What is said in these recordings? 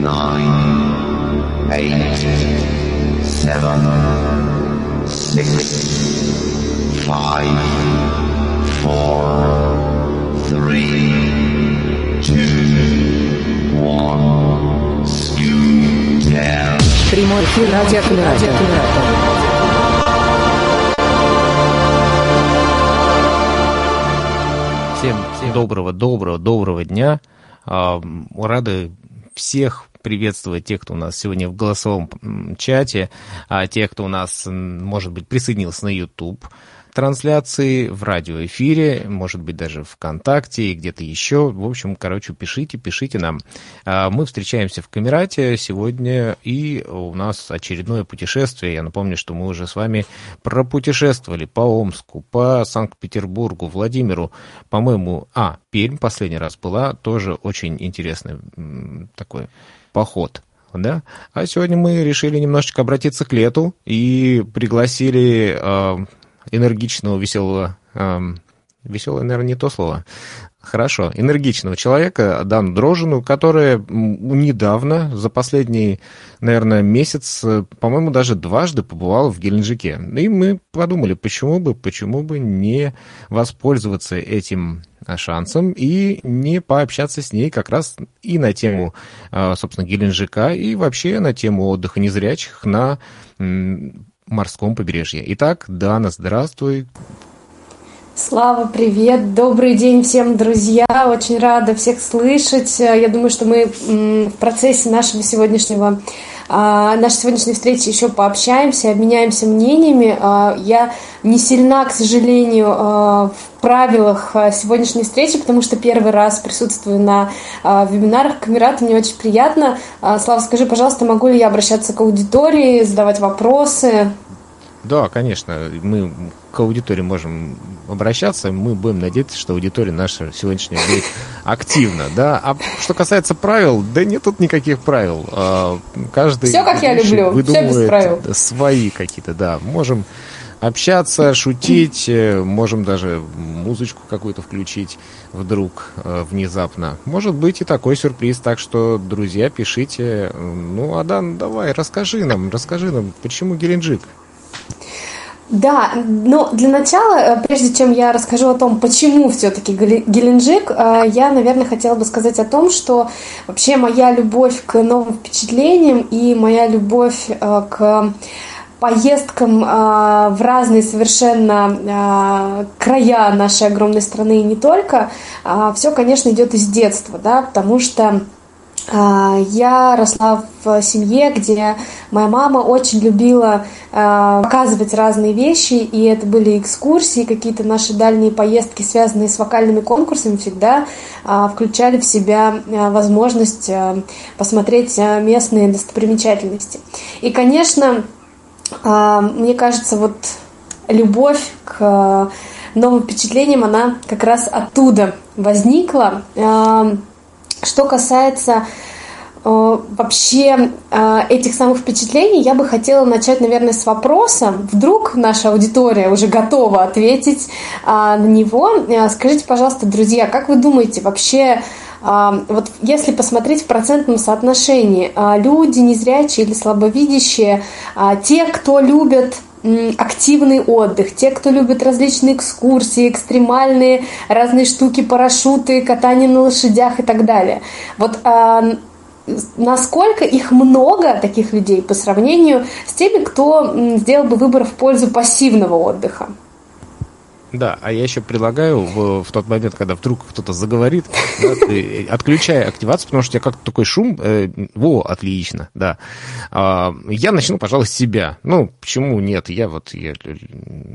nine, eight, seven, six, five, four, three, two, one, scoot down. Прямой эфир радиокоммерация. Всем доброго, доброго, доброго дня. Рады всех приветствовать тех, кто у нас сегодня в голосовом чате, а тех, кто у нас, может быть, присоединился на YouTube трансляции, в радиоэфире, может быть, даже ВКонтакте и где-то еще. В общем, короче, пишите, пишите нам. А, Мы встречаемся в Камерате сегодня, и у нас очередное путешествие. Я напомню, что мы уже с вами пропутешествовали по Омску, по Санкт-Петербургу, Владимиру, по-моему, а, Пермь последний раз была, тоже очень интересный такой поход да? А сегодня мы решили немножечко обратиться к лету и пригласили э, энергичного, веселого, эм, веселое, наверное, не то слово, хорошо, энергичного человека, Дану Дрожину, которая м, недавно, за последний, наверное, месяц, э, по-моему, даже дважды побывала в Геленджике. И мы подумали, почему бы, почему бы не воспользоваться этим э, шансом и не пообщаться с ней как раз и на тему, э, собственно, Геленджика, и вообще на тему отдыха незрячих на морском побережье. Итак, Дана, здравствуй. Слава, привет! Добрый день всем, друзья! Очень рада всех слышать. Я думаю, что мы в процессе нашего сегодняшнего а, нашей сегодняшней встречи еще пообщаемся, обменяемся мнениями. А, Я не сильна, к сожалению, а, в правилах сегодняшней встречи, потому что первый раз присутствую на вебинарах Камерата. Мне очень приятно. Слава, скажи, пожалуйста, могу ли я обращаться к аудитории, задавать вопросы? Да, конечно, мы к аудитории можем обращаться, мы будем надеяться, что аудитория наша сегодняшняя будет активна, да. А что касается правил, да нет тут никаких правил. А, Каждый Всё, как я люблю, всё без выдумывает правил. свои какие-то, да. Можем общаться, шутить, э, можем даже музычку какую-то включить вдруг э, внезапно. Может быть и такой сюрприз, так что, друзья, пишите. Ну, Адан, давай, расскажи нам, расскажи нам, почему Геленджик? Да, но для начала, э, прежде чем я расскажу о том, почему все-таки Геленджик, э, я, наверное, хотела бы сказать о том, что вообще моя любовь к новым впечатлениям и моя любовь э, к поездкам в разные совершенно края нашей огромной страны и не только, все, конечно, идет из детства, да, потому что Я росла в семье, где моя мама очень любила а, показывать разные вещи, и это были экскурсии, какие-то наши дальние поездки, связанные с вокальными конкурсами, всегда а, включали в себя а, возможность а, посмотреть а, местные достопримечательности. И, конечно, а, мне кажется, вот любовь к а, новым впечатлениям, она как раз оттуда возникла. Что касается э, вообще э, этих самых впечатлений, я бы хотела начать, наверное, с вопроса. Вдруг наша аудитория уже готова ответить э, на него. Скажите, пожалуйста, друзья, как вы думаете, вообще вот если посмотреть в процентном соотношении, люди незрячие или слабовидящие, те, кто любят активный отдых, те, кто любит различные экскурсии, экстремальные разные штуки, парашюты, катание на лошадях и так далее. Вот а, насколько их много, таких людей, по сравнению с теми, кто сделал бы выбор в пользу пассивного отдыха? Да, а я еще предлагаю в, в тот момент, когда вдруг кто-то заговорит, да, ты отключай активацию, потому что у тебя как-то такой шум. э, во, отлично, да. А, я начну, пожалуй, с себя. Ну, почему нет? Я вот, я,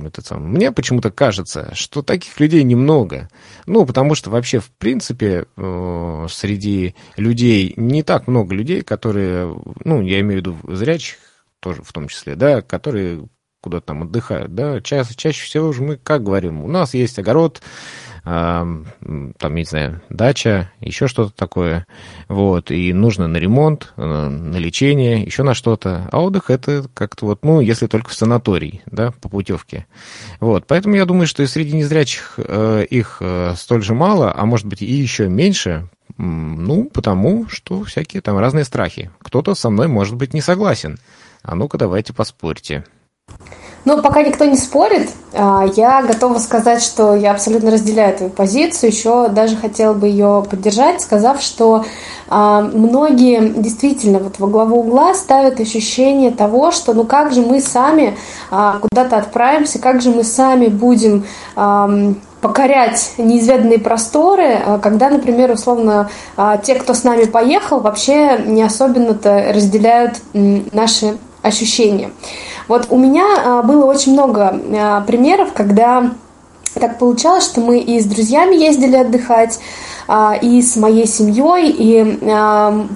этот сам, мне почему-то кажется, что таких людей немного. Ну, потому что вообще, в принципе, э, среди людей не так много людей, которые, ну, я имею в виду зрячих, тоже в том числе, да, которые куда-то там отдыхают, да, ча чаще всего же мы как говорим, у нас есть огород, там, не знаю, дача, еще что-то такое, вот, и нужно на ремонт, э, на лечение, еще на что-то, а отдых это как-то вот, ну, если только в санаторий, да, по путевке, вот, поэтому я думаю, что и среди незрячих э, их э, столь же мало, а может быть и еще меньше, Ну, потому что всякие там разные страхи. Кто-то со мной, может быть, не согласен. А ну-ка, давайте поспорьте. Ну, пока никто не спорит, а, я готова сказать, что я абсолютно разделяю твою позицию. Еще даже хотела бы ее поддержать, сказав, что а, многие действительно вот во главу угла ставят ощущение того, что ну как же мы сами а, куда-то отправимся, как же мы сами будем покорять неизведанные просторы, когда, например, условно, те, кто с нами поехал, вообще не особенно-то разделяют наши ощущения. Вот у меня а, было очень много а, примеров, когда так получалось, что мы и с друзьями ездили отдыхать, а, и с моей семьей, и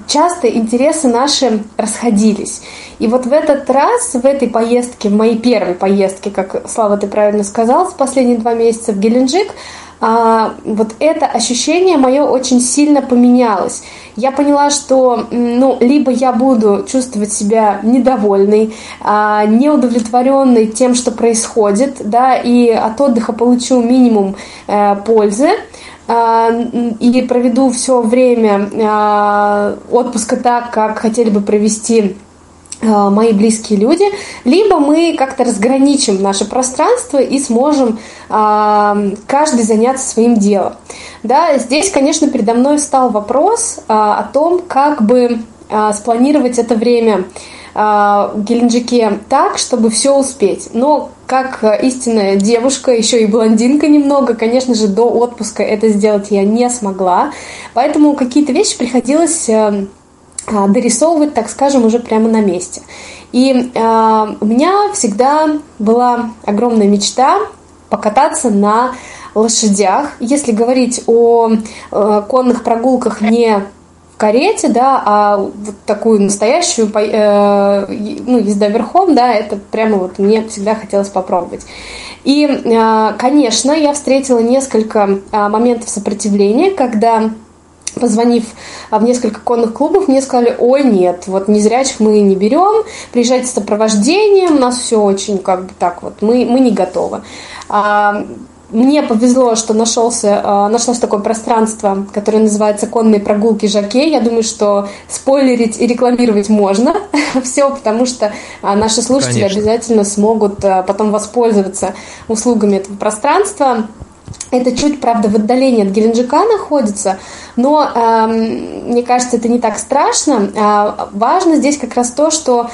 часто интересы наши расходились. И вот в этот раз, в этой поездке, в моей первой поездке, как Слава ты правильно сказал, в последние два месяца в Геленджик, вот это ощущение мое очень сильно поменялось. Я поняла, что ну, либо я буду чувствовать себя недовольной, а, неудовлетворенной тем, что происходит, да, и от отдыха получу минимум а, пользы, а, и проведу все время а, отпуска так, как хотели бы провести Э, мои близкие люди, либо мы как-то разграничим наше пространство и сможем э, каждый заняться своим делом. Да, здесь, конечно, передо мной встал вопрос э, о том, как бы спланировать это время в Геленджике так, чтобы все успеть. Но как истинная девушка, еще и блондинка немного, конечно же, до отпуска это сделать я не смогла. Поэтому какие-то вещи приходилось а, дорисовывать, так скажем, уже прямо на месте. И э, у меня всегда была огромная мечта покататься на лошадях. Если говорить о э, конных прогулках не в карете, да, а вот такую настоящую э, ну, езда верхом, да, это прямо вот мне всегда хотелось попробовать. И, э, конечно, я встретила несколько э, моментов сопротивления, когда позвонив а, в несколько конных клубов, мне сказали, ой, нет, вот незрячих мы не берем, приезжайте с сопровождением, у нас все очень как бы так вот, мы, мы не готовы. А, мне повезло, что нашелся, а, нашлось такое пространство, которое называется «Конные прогулки Жаке». Я думаю, что спойлерить и рекламировать можно все, потому что наши слушатели Конечно. обязательно смогут потом воспользоваться услугами этого пространства. Это чуть, правда, в отдалении от Геленджика находится, но э, мне кажется, это не так страшно. А важно здесь как раз то, что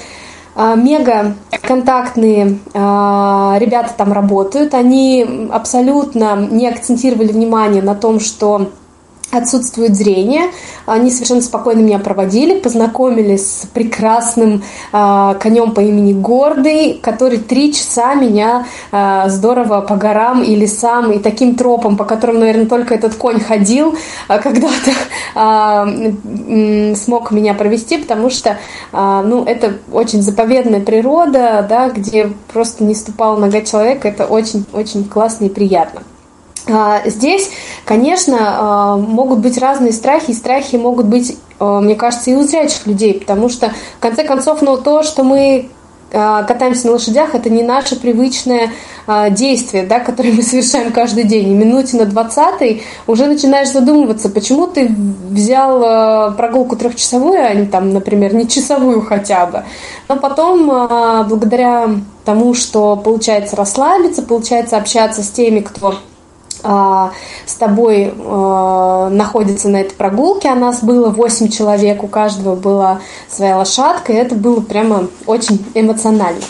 э, мега контактные э, ребята там работают. Они абсолютно не акцентировали внимание на том, что отсутствует зрение. Они совершенно спокойно меня проводили, познакомились с прекрасным э, конем по имени Гордый, который три часа меня э, здорово по горам и лесам и таким тропам, по которым, наверное, только этот конь ходил, э, когда-то э, смог меня провести, потому что э, ну, это очень заповедная природа, да, где просто не ступала нога человека. Это очень-очень классно и приятно. А, здесь, конечно, а, могут быть разные страхи, и страхи могут быть, а, мне кажется, и у зрячих людей, потому что, в конце концов, ну, то, что мы катаемся на лошадях, это не наше привычное действие, да, которое мы совершаем каждый день. И минуте на 20 уже начинаешь задумываться, почему ты взял прогулку трехчасовую, а не там, например, не часовую хотя бы. Но потом, благодаря тому, что получается расслабиться, получается общаться с теми, кто а, с тобой э, находится на этой прогулке. А нас было 8 человек, у каждого была своя лошадка, и это было прямо очень эмоционально.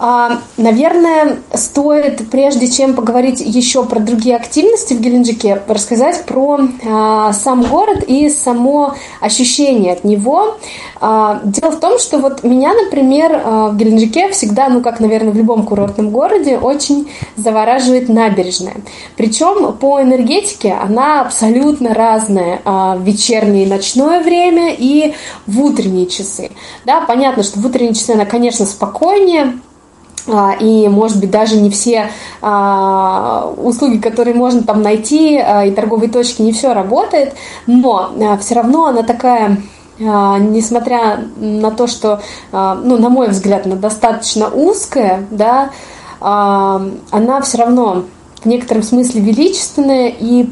А, наверное, стоит, прежде чем поговорить еще про другие активности в Геленджике, рассказать про а, сам город и само ощущение от него. А, дело в том, что вот меня, например, в Геленджике всегда, ну как, наверное, в любом курортном городе, очень завораживает набережная. Причем по энергетике она абсолютно разная в вечернее и ночное время и в утренние часы. Да, понятно, что в утренние часы она, конечно, спокойнее, и, может быть, даже не все а, услуги, которые можно там найти, а, и торговые точки, не все работает, но все равно она такая несмотря на то, что, ну, на мой взгляд, она достаточно узкая, да, она все равно в некотором смысле величественная и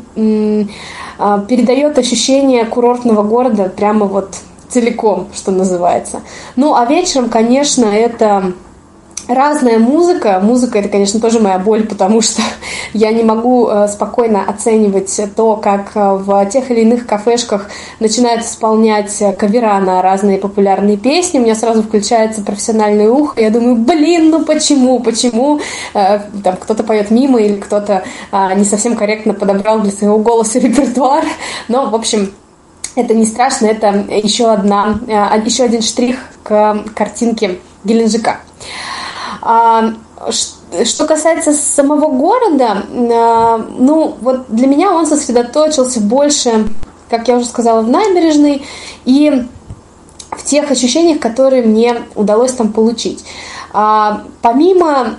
а, передает ощущение курортного города прямо вот целиком, что называется. Ну, а вечером, конечно, это разная музыка. Музыка это, конечно, тоже моя боль, потому что я не могу э, спокойно оценивать то, как э, в тех или иных кафешках начинают исполнять кавера на разные популярные песни. У меня сразу включается профессиональный ух. Я думаю, блин, ну почему, почему э, там кто-то поет мимо или кто-то а, не совсем корректно подобрал для своего голоса репертуар. Но, в общем, это не страшно, это еще, одна, еще один штрих к картинке Геленджика. А, что касается самого города, а, ну вот для меня он сосредоточился больше, как я уже сказала, в набережной и в тех ощущениях, которые мне удалось там получить. А, помимо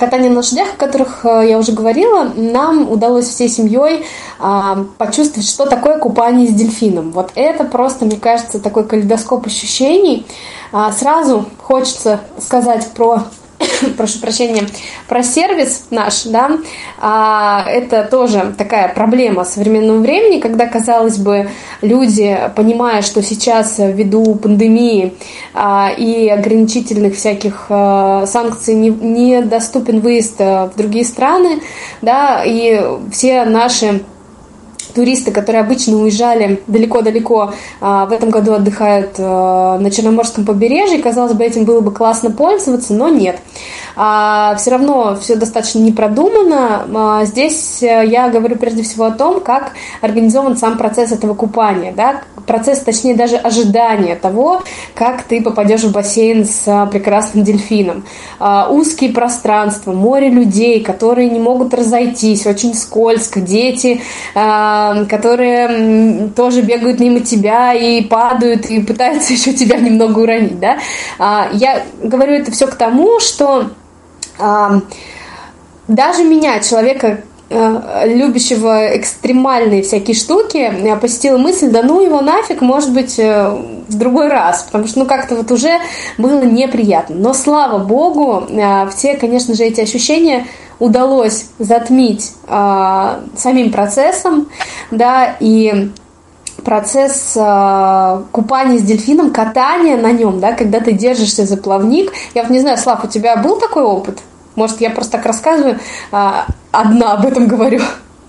катания на лошадях, о которых э, я уже говорила, нам удалось всей семьей а, почувствовать, что такое купание с дельфином. Вот это просто, мне кажется, такой калейдоскоп ощущений. А, сразу хочется сказать про прошу прощения, про сервис наш, да, а, это тоже такая проблема современного времени, когда, казалось бы, люди, понимая, что сейчас ввиду пандемии а, и ограничительных всяких а, санкций не, недоступен выезд а, в другие страны, да, и все наши туристы, которые обычно уезжали далеко-далеко, а, в этом году отдыхают а, на Черноморском побережье. Казалось бы, этим было бы классно пользоваться, но нет. А, все равно все достаточно не продумано. Здесь э, я говорю прежде всего о том, как организован сам процесс этого купания. Да? Процесс, точнее, даже ожидания того, как ты попадешь в бассейн с прекрасным дельфином. Узкие пространства, море людей, которые не могут разойтись, очень скользко, дети которые тоже бегают мимо тебя и падают, и пытаются еще тебя немного уронить, да. А, я говорю это все к тому, что даже меня, человека, любящего экстремальные всякие штуки, посетила мысль, да ну его нафиг, может быть, э, в другой раз, потому что, ну, как-то вот уже было неприятно. Но, слава богу, э, все, конечно же, эти ощущения удалось затмить э, самим процессом, да, и процесс э, купания с дельфином, катания на нем, да, когда ты держишься за плавник. Я вот не знаю, Слав, у тебя был такой опыт? Может, я просто так рассказываю, э, одна об этом говорю.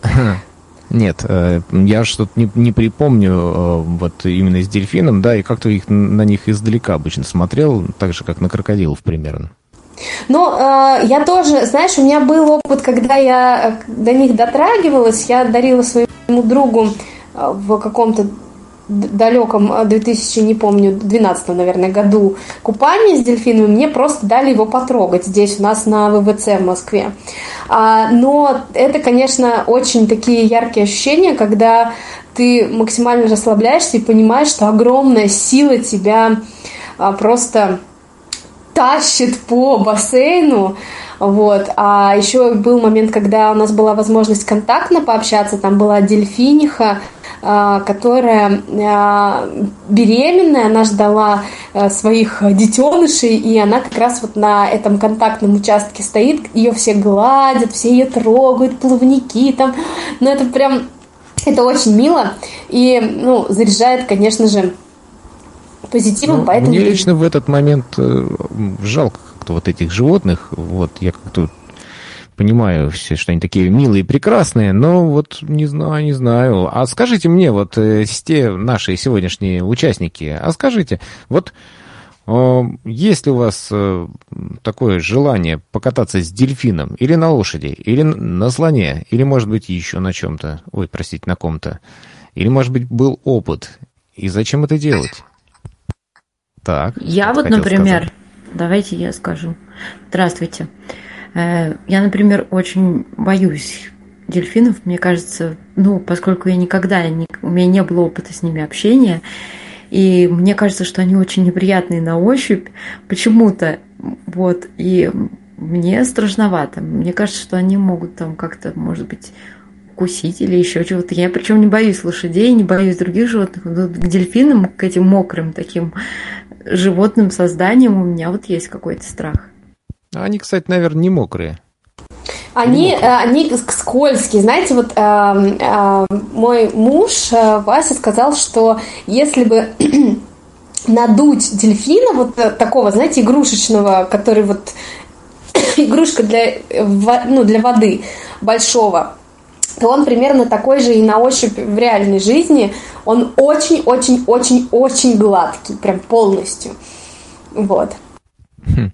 Нет, э, я что-то не, не припомню э, вот именно с дельфином, да, и как-то их на них издалека обычно смотрел, так же, как на крокодилов примерно. Но э, я тоже, знаешь, у меня был опыт, когда я до них дотрагивалась, я дарила своему другу э, в каком-то далеком 2000, э, не помню, 12 наверное, году купание с дельфинами, мне просто дали его потрогать здесь у нас на ВВЦ в Москве. А, но это, конечно, очень такие яркие ощущения, когда ты максимально расслабляешься и понимаешь, что огромная сила тебя а, просто тащит по бассейну, вот. А еще был момент, когда у нас была возможность контактно пообщаться, там была дельфиниха, а, которая а, беременная, она ждала а, своих детенышей, и она как раз вот на этом контактном участке стоит, ее все гладят, все ее трогают, плавники там, ну это прям, это очень мило, и, ну, заряжает, конечно же, позитивом, ну, поэтому... Мне лично в этот момент э, жалко как-то вот этих животных, вот я как-то понимаю все, что они такие милые и прекрасные, но вот не знаю, не знаю. А скажите мне, вот э, те наши сегодняшние участники, а скажите, вот э, есть ли у вас э, такое желание покататься с дельфином или на лошади, или на слоне, или, может быть, еще на чем-то, ой, простите, на ком-то, или, может быть, был опыт, и зачем это делать? Так. Я вот, например, сказать. Давайте я скажу. Здравствуйте. Э, я, например, очень боюсь дельфинов. Мне кажется, ну, поскольку я никогда, у меня не было опыта с ними общения, и мне кажется, что они очень неприятные на ощупь почему-то. Вот, и мне страшновато. Мне кажется, что они могут там как-то, может быть, укусить или еще чего-то. Я причем не боюсь лошадей, не боюсь других животных. Но к дельфинам, к этим мокрым таким животным созданием у меня вот есть какой-то страх. Они, кстати, наверное, не мокрые. Они, э, они скользкие. Знаете, вот э, э, мой муж э, Вася сказал, что если бы надуть дельфина, вот э, такого, знаете, игрушечного, который вот игрушка для, ну, для воды большого, то он примерно такой же и на ощупь в реальной жизни. Он очень-очень-очень-очень гладкий, прям полностью. Вот. Хм.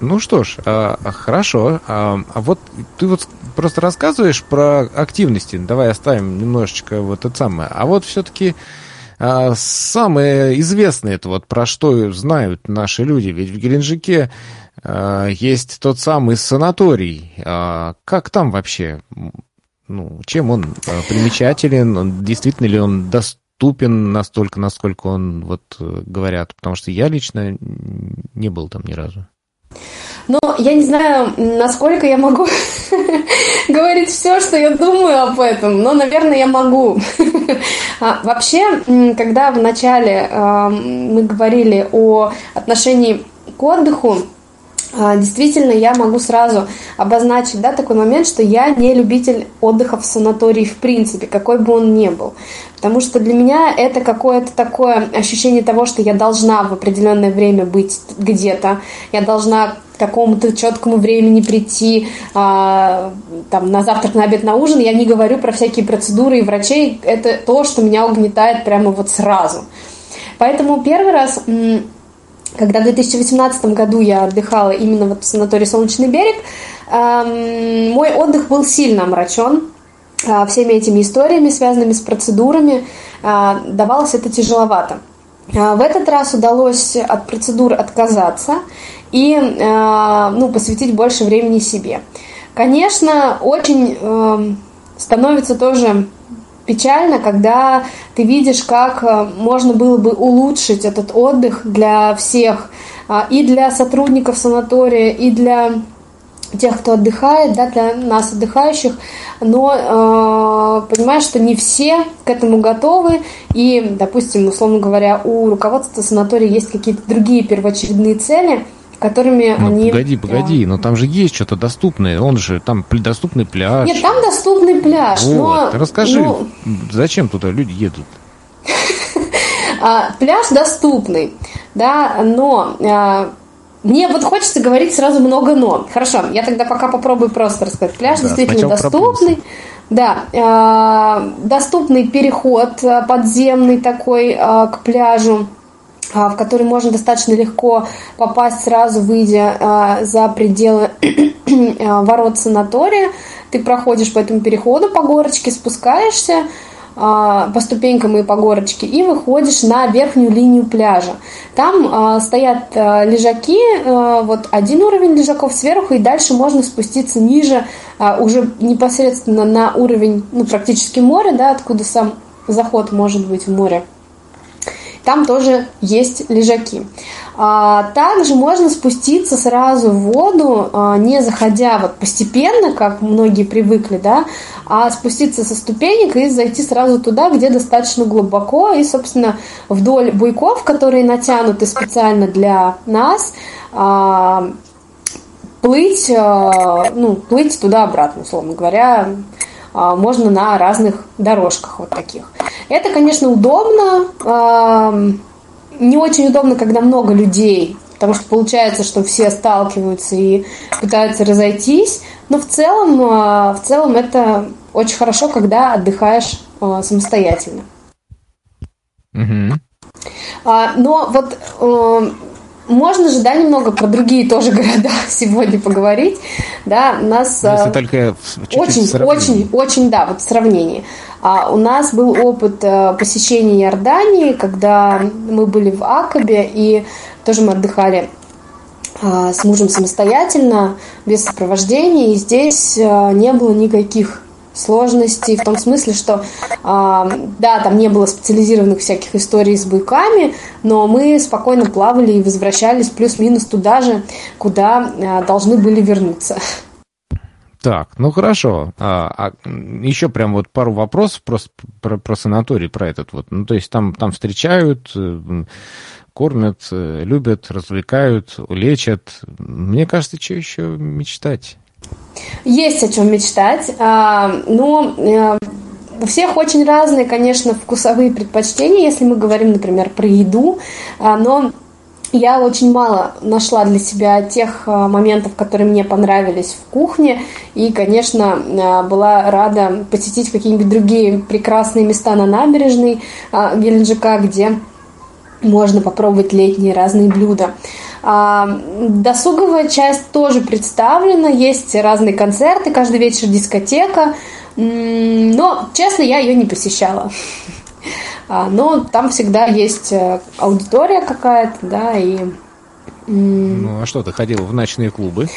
Ну что ж, а, а, хорошо. А, а вот ты вот просто рассказываешь про активности. Давай оставим немножечко вот это самое. А вот все-таки самое известное это вот про что знают наши люди. Ведь в Геленджике есть тот самый санаторий. А, как там вообще? Ну, чем он а, примечателен? Действительно ли он доступен настолько, насколько он вот э, говорят? Потому что я лично не был там ни разу. Но я не знаю, насколько я могу говорить все, что я думаю об этом, но, наверное, я могу. А, вообще, когда в начале мы говорили о отношении к отдыху, а, действительно, я могу сразу обозначить да, такой момент, что я не любитель отдыха в санатории в принципе, какой бы он ни был. Потому что для меня это какое-то такое ощущение того, что я должна в определенное время быть где-то, я должна к какому-то четкому времени прийти а, там, на завтрак, на обед, на ужин. Я не говорю про всякие процедуры и врачей. Это то, что меня угнетает прямо вот сразу. Поэтому первый раз когда в 2018 году я отдыхала именно вот в санатории «Солнечный берег», эм, мой отдых был сильно омрачен э, всеми этими историями, связанными с процедурами. Э, давалось это тяжеловато. Э, в этот раз удалось от процедур отказаться и ну, посвятить больше времени себе. Конечно, очень эм, становится тоже печально, когда ты видишь, как э, можно было бы улучшить этот отдых для всех, а, и для сотрудников санатория, и для тех, кто отдыхает, да, для нас отдыхающих, но э, понимаешь, что не все к этому готовы, и, допустим, условно говоря, у руководства санатория есть какие-то другие первоочередные цели – которыми ну, они... Погоди, погоди, но там же есть что-то доступное, он же, там доступный пляж. Нет, там доступный пляж, вот. но... Расскажи, ну... зачем туда люди едут? А, пляж доступный, да, но а, мне вот хочется говорить сразу много но. Хорошо, я тогда пока попробую просто рассказать. Пляж да, действительно доступный. Да, э, доступный переход подземный такой э, к пляжу. А, в который можно достаточно легко попасть сразу, выйдя а, за пределы а, ворот санатория. Ты проходишь по этому переходу по горочке, спускаешься по ступенькам и по горочке и выходишь на верхнюю линию пляжа. Там стоят лежаки, вот один уровень лежаков сверху, и дальше можно спуститься ниже, уже непосредственно на уровень, ну, практически моря, да, откуда сам заход может быть в море там тоже есть лежаки. А, также можно спуститься сразу в воду, а, не заходя вот постепенно, как многие привыкли, да, а спуститься со ступенек и зайти сразу туда, где достаточно глубоко, и, собственно, вдоль буйков, которые натянуты специально для нас, а, плыть, ну, плыть туда-обратно, условно говоря, можно на разных дорожках вот таких. Это, конечно, удобно. Не очень удобно, когда много людей, потому что получается, что все сталкиваются и пытаются разойтись. Но в целом, а, в целом это очень хорошо, когда отдыхаешь а, самостоятельно. Угу. Но вот можно же, да, немного про другие тоже города сегодня поговорить. Да, у нас Если только очень, очень, очень, да, вот в сравнении. А у нас был опыт э, посещения Иордании, когда мы были в Акабе, и тоже мы отдыхали э, с мужем самостоятельно, без сопровождения, и здесь э, не было никаких сложностей в том смысле, что да, там не было специализированных всяких историй с буйками, но мы спокойно плавали и возвращались плюс-минус туда же, куда должны были вернуться. Так, ну хорошо. А, а еще прям вот пару вопросов про, про, про санаторий, про этот вот. Ну, то есть там, там встречают, э, кормят, э, любят, развлекают, лечат. Мне кажется, что еще мечтать? Есть о чем мечтать, а, но э, у всех очень разные, конечно, вкусовые предпочтения, если мы говорим, например, про еду, а, но я очень мало нашла для себя тех а, моментов, которые мне понравились в кухне. И, конечно, была рада посетить какие-нибудь другие прекрасные места на набережной Геленджика, где можно попробовать летние разные блюда. А, досуговая часть тоже представлена, есть разные концерты, каждый вечер дискотека, но, честно, я ее не посещала. А, но там всегда есть э, аудитория какая-то, да, и ну, а что, ты ходила в ночные клубы?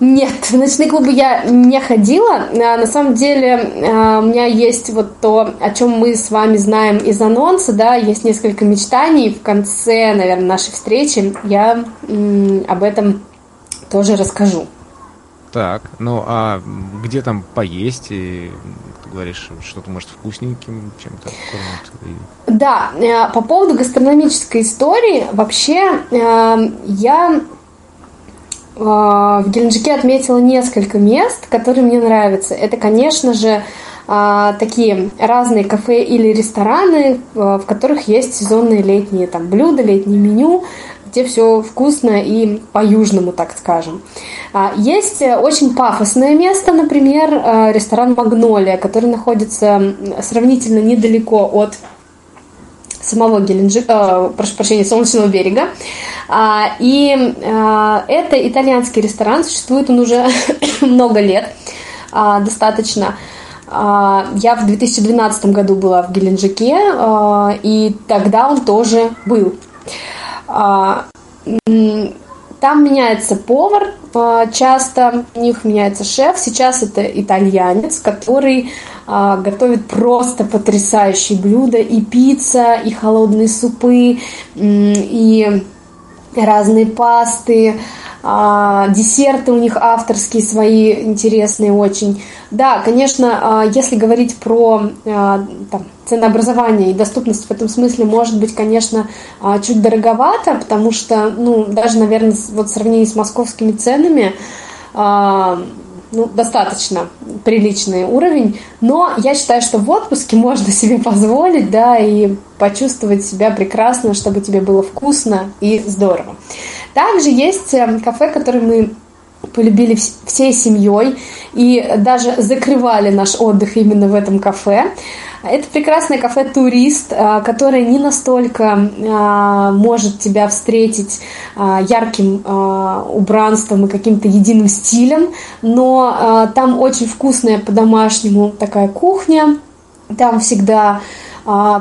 Нет, в ночные клубы я не ходила. А, на самом деле а, у меня есть вот то, о чем мы с вами знаем из анонса, да, есть несколько мечтаний. В конце, наверное, нашей встречи я об этом тоже расскажу. Так, ну а где там поесть? И, говоришь, что-то может вкусненьким чем-то кормят? Да, э, по поводу гастрономической истории, вообще э, я э, в Геленджике отметила несколько мест, которые мне нравятся. Это, конечно же, такие разные кафе или рестораны, в которых есть сезонные летние там блюда, летнее меню где все вкусно и по-южному, так скажем. А, есть очень пафосное место, например, э, ресторан «Магнолия», который находится сравнительно недалеко от самого Геленджика, э, прошу прощения, Солнечного берега. А, и э, это итальянский ресторан, существует он уже много лет, а, достаточно. Я в 2012 году была в Геленджике, и тогда он тоже был. А, там меняется повар, часто у них меняется шеф. Сейчас это итальянец, который а, готовит просто потрясающие блюда. И пицца, и холодные супы, и разные пасты. А, десерты у них авторские свои, интересные очень. Да, конечно, а, если говорить про а, там, ценообразование и доступность в этом смысле, может быть, конечно, чуть дороговато, потому что, ну, даже, наверное, вот в сравнении с московскими ценами, ну, достаточно приличный уровень, но я считаю, что в отпуске можно себе позволить, да, и почувствовать себя прекрасно, чтобы тебе было вкусно и здорово. Также есть эм, кафе, которое мы полюбили всей семьей и даже закрывали наш отдых именно в этом кафе. Это прекрасное кафе «Турист», э, которое не настолько э, может тебя встретить э, ярким убранством и каким-то единым стилем, но там очень вкусная по-домашнему такая кухня, там всегда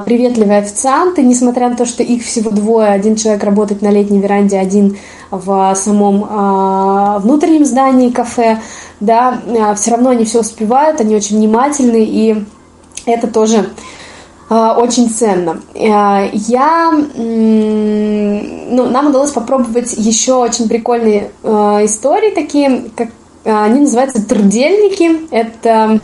приветливые официанты, несмотря на то, что их всего двое, один человек работает на летней веранде, один в самом а, внутреннем здании кафе, да, а, все равно они все успевают, они очень внимательны, и это тоже очень ценно. Я, ну, нам удалось попробовать еще очень прикольные истории такие, как они называются трудельники. Это а,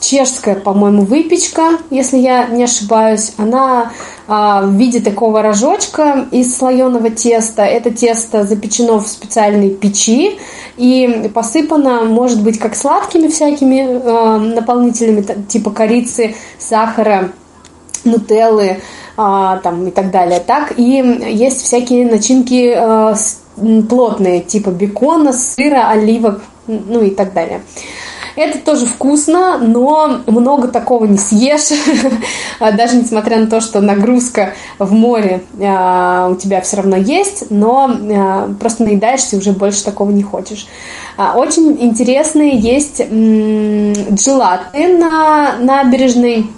чешская, по-моему, выпечка, если я не ошибаюсь. Она а, в виде такого рожочка из слоеного теста. Это тесто запечено в специальной печи и посыпано, может быть, как сладкими всякими а, наполнительными, типа корицы, сахара, нутеллы там, и так далее. Так и есть всякие начинки плотные, типа бекона, сыра, оливок, ну и так далее. Это тоже вкусно, но много такого не съешь, а даже несмотря на то, что нагрузка в море а, у тебя все равно есть, но а, просто наедаешься и уже больше такого не хочешь. Очень интересные есть джелаты на набережной.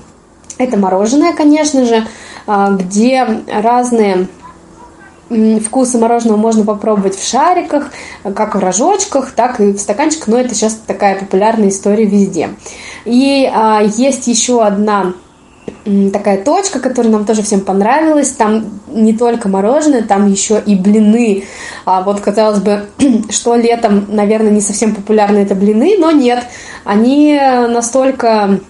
Это мороженое, конечно же, где разные вкусы мороженого можно попробовать в шариках, как в рожочках, так и в стаканчиках, но это сейчас такая популярная история везде. И а, есть еще одна такая точка, которая нам тоже всем понравилась. Там не только мороженое, там еще и блины. А вот, казалось бы, что летом, наверное, не совсем популярны это блины, но нет. Они настолько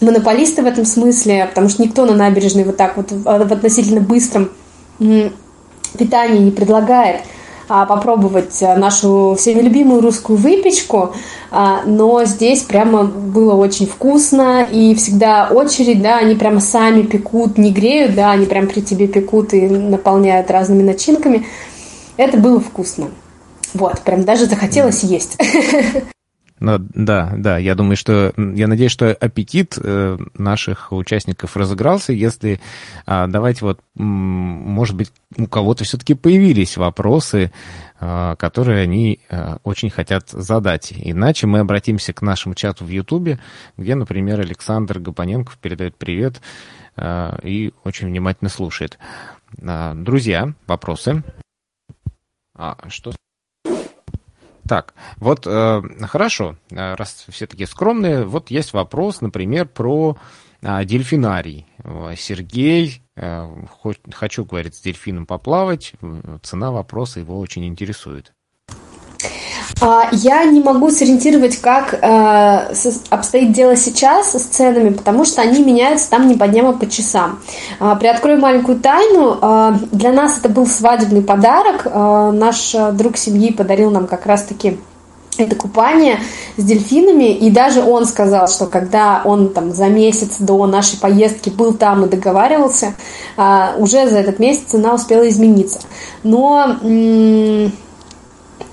монополисты в этом смысле, потому что никто на набережной вот так вот в относительно быстром питание не предлагает а, попробовать нашу всеми любимую русскую выпечку, а, но здесь прямо было очень вкусно, и всегда очередь, да, они прямо сами пекут, не греют, да, они прям при тебе пекут и наполняют разными начинками. Это было вкусно. Вот, прям даже захотелось есть. Ну, да, да, я думаю, что, я надеюсь, что аппетит э, наших участников разыгрался, если, а, давайте вот, может быть, у кого-то все-таки появились вопросы, а, которые они а, очень хотят задать. Иначе мы обратимся к нашему чату в Ютубе, где, например, Александр Гапоненков передает привет и очень внимательно слушает. Друзья, вопросы? А, что? Так, вот э, хорошо, э, раз все такие скромные, вот есть вопрос, например, про э, дельфинарий. Сергей, э, хочу, говорит, с дельфином поплавать, цена вопроса его очень интересует. А, я не могу сориентировать, как э, обстоит дело сейчас с ценами, потому что они меняются там не по дням, а по часам. А, приоткрою маленькую тайну. А, для нас это был свадебный подарок. Наш друг семьи подарил нам как раз-таки это купание с дельфинами, и даже он сказал, что когда он там за месяц до нашей поездки был там и договаривался, уже за этот месяц цена успела измениться. Но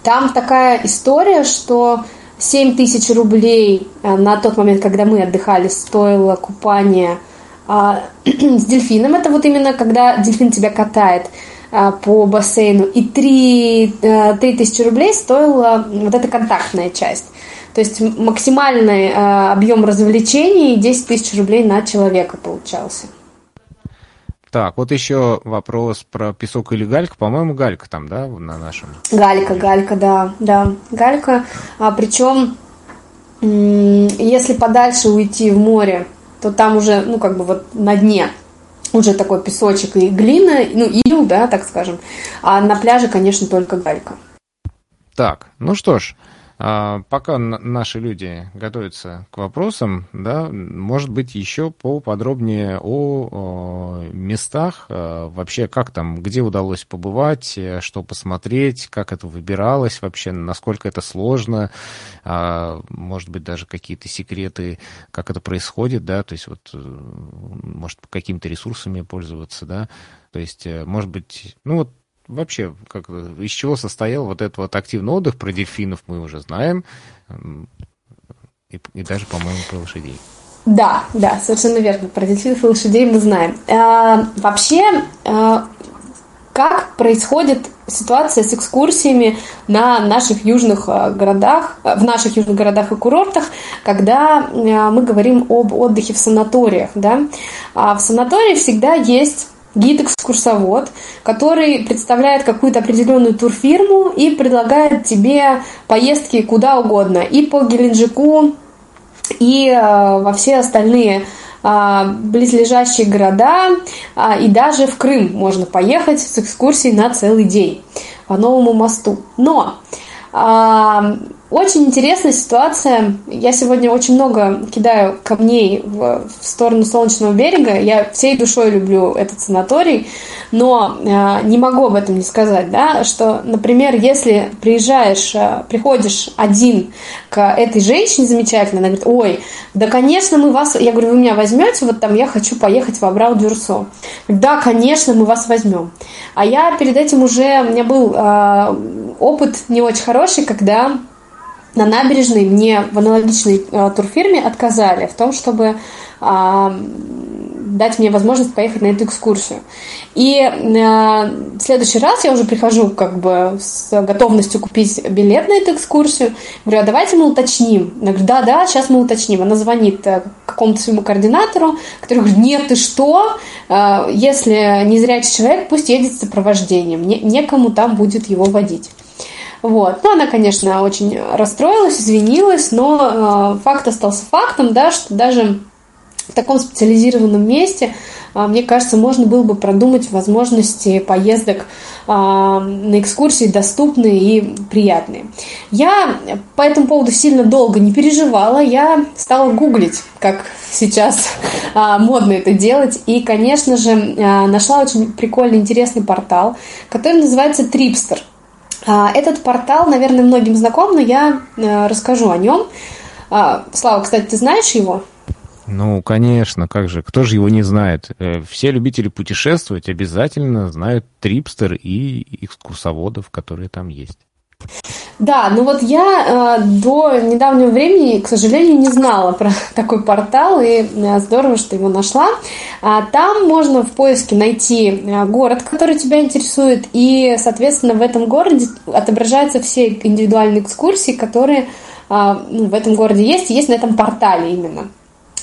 там такая история, что 7 тысяч рублей э, на тот момент, когда мы отдыхали, стоило купание а, с дельфином. Это вот именно когда дельфин тебя катает а, по бассейну. И 3, 3 э, тысячи рублей стоила вот эта контактная часть. То есть максимальный а, объем развлечений 10 тысяч рублей на человека получался. Так, вот еще вопрос про песок или галька. По-моему, галька там, да, на нашем? Галька, галька, да, да, галька. А, причем, если подальше уйти в море, то там уже, ну, как бы вот на дне уже такой песочек и глина, ну, ил, да, так скажем. А на пляже, конечно, только галька. Так, ну что ж, пока наши люди готовятся к вопросам, да, может быть, еще поподробнее о местах, а, вообще как там, где удалось побывать, э, что посмотреть, как это выбиралось вообще, насколько это сложно, а, может быть, даже какие-то секреты, как это происходит, да, то есть вот, э, может, какими-то ресурсами пользоваться, да, то есть, э, может быть, ну вот вообще, как, из чего состоял вот этот вот активный отдых, про дельфинов мы уже знаем, и, и даже, по-моему, про лошадей. Да, да, совершенно верно. Про дельфинов и лошадей мы знаем. А, вообще, а, как происходит ситуация с экскурсиями на наших южных а, городах, в наших южных городах и курортах, когда а, мы говорим об отдыхе в санаториях, да? А в санатории всегда есть гид-экскурсовод, который представляет какую-то определенную турфирму и предлагает тебе поездки куда угодно, и по Геленджику, и э, во все остальные э, близлежащие города, э, и даже в Крым можно поехать с экскурсией на целый день по новому мосту. Но очень интересная ситуация. Я сегодня очень много кидаю камней в, в сторону Солнечного берега. Я всей душой люблю этот санаторий, но э, не могу об этом не сказать, да, что, например, если приезжаешь, э, приходишь один к этой женщине замечательной, она говорит, ой, да, конечно, мы вас, я говорю, вы меня возьмете, вот там я хочу поехать в Абрау Дюрсо. Да, конечно, мы вас возьмем. А я перед этим уже, у меня был э, опыт не очень хороший, когда на набережной мне в аналогичной э, турфирме отказали в том, чтобы э, дать мне возможность поехать на эту экскурсию. И э, в следующий раз я уже прихожу как бы с готовностью купить билет на эту экскурсию. Говорю, а давайте мы уточним. Она говорит, да, да, сейчас мы уточним. Она звонит э, какому-то своему координатору, который говорит, нет, ты что? Э, если не зрячий человек, пусть едет с сопровождением. Не, некому там будет его водить. Вот. Ну, она, конечно, очень расстроилась, извинилась, но э, факт остался фактом, да, что даже в таком специализированном месте, э, мне кажется, можно было бы продумать возможности поездок э, на экскурсии доступные и приятные. Я по этому поводу сильно долго не переживала, я стала гуглить, как сейчас э, модно это делать, и, конечно же, нашла очень прикольный, интересный портал, который называется Tripster – Этот портал, наверное, многим знаком, но я расскажу о нем. Слава, кстати, ты знаешь его? Ну, конечно, как же, кто же его не знает? Э, все любители путешествовать обязательно знают трипстер и экскурсоводов, которые там есть. Да, ну вот я э, до недавнего времени, к сожалению, не знала про такой портал, и э, здорово, что его нашла. А, там можно в поиске найти э, город, который тебя интересует, и, соответственно, в этом городе отображаются все индивидуальные экскурсии, которые э, ну, в этом городе есть, есть на этом портале именно.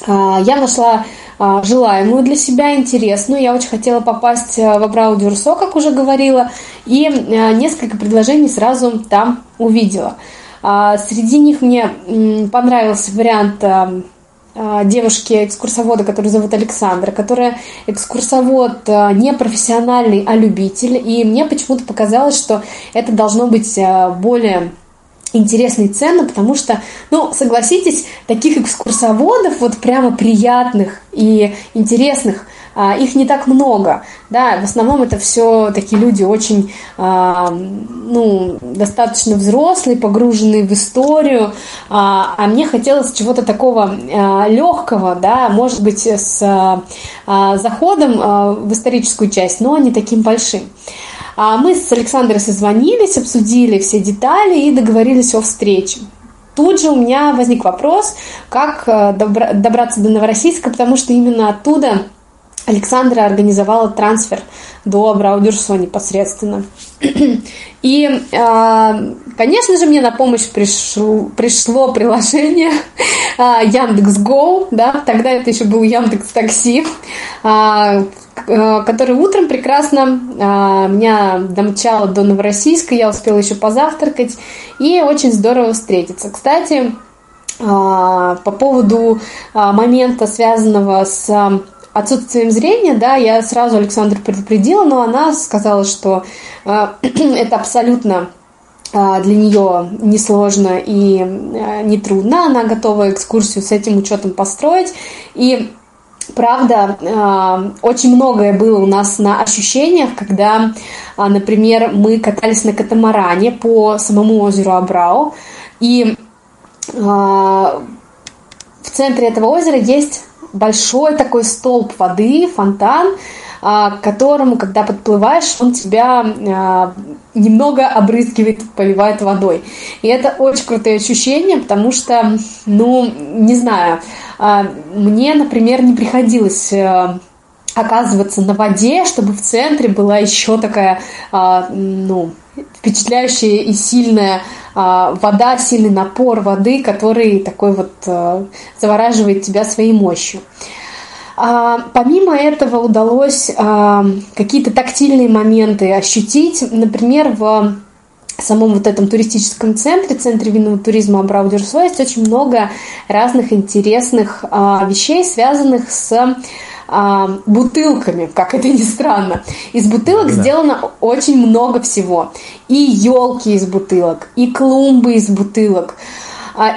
А, я нашла а, желаемую для себя, интересную. Я очень хотела попасть а, в Абрау Дюрсо, как уже говорила, и несколько предложений сразу там увидела. Среди них мне понравился вариант девушки-экскурсовода, которую зовут Александра, которая экскурсовод не профессиональный, а любитель. И мне почему-то показалось, что это должно быть более интересно и ценно, потому что, ну, согласитесь, таких экскурсоводов, вот прямо приятных и интересных, а, их не так много, да, в основном это все такие люди очень, а, ну, достаточно взрослые, погруженные в историю, а, а мне хотелось чего-то такого легкого, да, может быть, с заходом в историческую часть, но не таким большим. А мы с Александрой созвонились, обсудили все детали и договорились о встрече. Тут же у меня возник вопрос, как э, добраться до Новороссийска, потому что именно оттуда Александра организовала трансфер до Браудюрсо непосредственно. И, а, конечно же, мне на помощь пришло, пришло приложение а, Яндекс.Го, да, тогда это еще был Яндекс Такси, а, который утром прекрасно меня домчало до Новороссийска, я успела еще позавтракать и очень здорово встретиться. Кстати, по поводу момента, связанного с отсутствием зрения, да, я сразу Александр предупредила, но она сказала, что э, это абсолютно э, для нее несложно и э, не трудно. Она готова экскурсию с этим учетом построить. И Правда, э, очень многое было у нас на ощущениях, когда, э, например, мы катались на катамаране по самому озеру Абрау, и э, в центре этого озера есть большой такой столб воды, фонтан, а, к которому, когда подплываешь, он тебя а, немного обрызгивает, поливает водой. И это очень крутое ощущение, потому что, ну, не знаю, а, мне, например, не приходилось оказываться на воде, чтобы в центре была еще такая, ну, впечатляющая и сильная а, вода, сильный напор воды, который такой вот а, завораживает тебя своей мощью. А, помимо этого удалось какие-то тактильные моменты ощутить. Например, в самом вот этом туристическом центре, центре винного туризма Абраудерсо, есть очень много разных интересных вещей, связанных с а, бутылками, как это ни странно. Из бутылок да. сделано очень много всего. И елки из бутылок, и клумбы из бутылок а,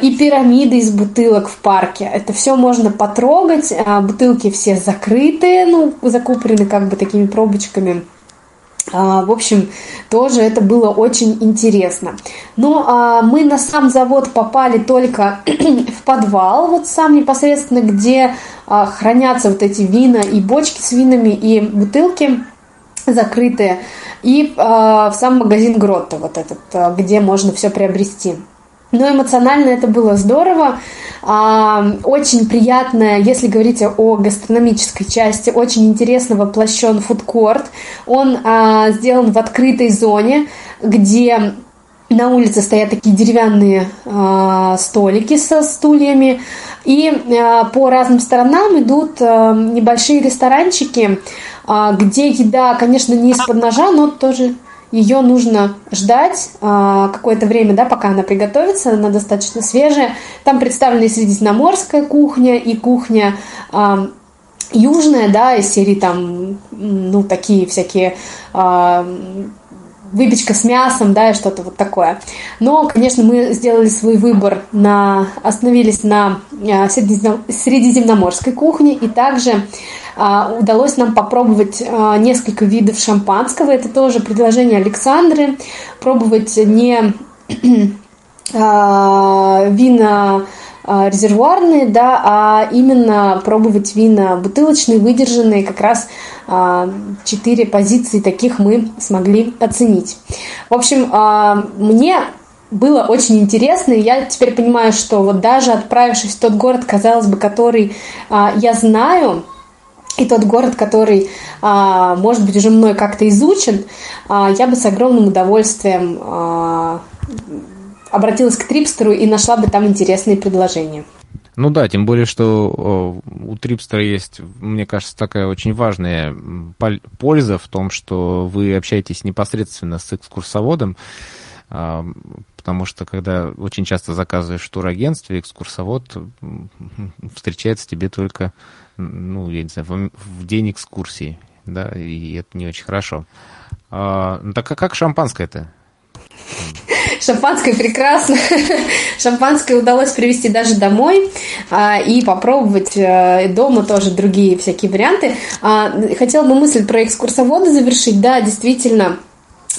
и пирамиды из бутылок в парке. Это все можно потрогать. А, бутылки все закрытые, ну, закупорены как бы такими пробочками а, в общем, тоже это было очень интересно. Но а, мы на сам завод попали только в подвал, вот сам непосредственно, где а, хранятся вот эти вина и бочки с винами и бутылки закрытые, и в сам магазин Гротта, вот этот, где можно все приобрести. Но эмоционально это было здорово. Очень приятно, если говорить о гастрономической части, очень интересно воплощен фудкорт. Он а, сделан в открытой зоне, где на улице стоят такие деревянные э, столики со стульями, и по разным сторонам идут небольшие ресторанчики, где еда, конечно, не из-под ножа, но тоже ее нужно ждать а, какое-то время, да, пока она приготовится, она достаточно свежая. Там представлена и средиземноморская кухня, и кухня а, южная, да, из серии там, ну, такие всякие а, выпечка с мясом, да, и что-то вот такое. Но, конечно, мы сделали свой выбор на, остановились на а, средиземноморской кухне, и также а, удалось нам попробовать а, несколько видов шампанского. Это тоже предложение Александры. Пробовать не вина резервуарные, да, а именно пробовать вина бутылочные, выдержанные, как раз четыре позиции таких мы смогли оценить. В общем, мне было очень интересно, и я теперь понимаю, что вот даже отправившись в тот город, казалось бы, который я знаю, и тот город, который, а, может быть, уже мной как-то изучен, а, я бы с огромным удовольствием а, обратилась к Трипстеру и нашла бы там интересные предложения. Ну да, тем более, что у Трипстера есть, мне кажется, такая очень важная польза в том, что вы общаетесь непосредственно с экскурсоводом, потому что когда очень часто заказываешь в турагентстве, экскурсовод встречается тебе только ну, я не знаю, в, в день экскурсии, да, и это не очень хорошо. А, ну, так а как шампанское-то? Шампанское прекрасно. Шампанское удалось привезти даже домой а, и попробовать а, дома тоже другие всякие варианты. А, хотела бы мысль про экскурсовода завершить. Да, действительно,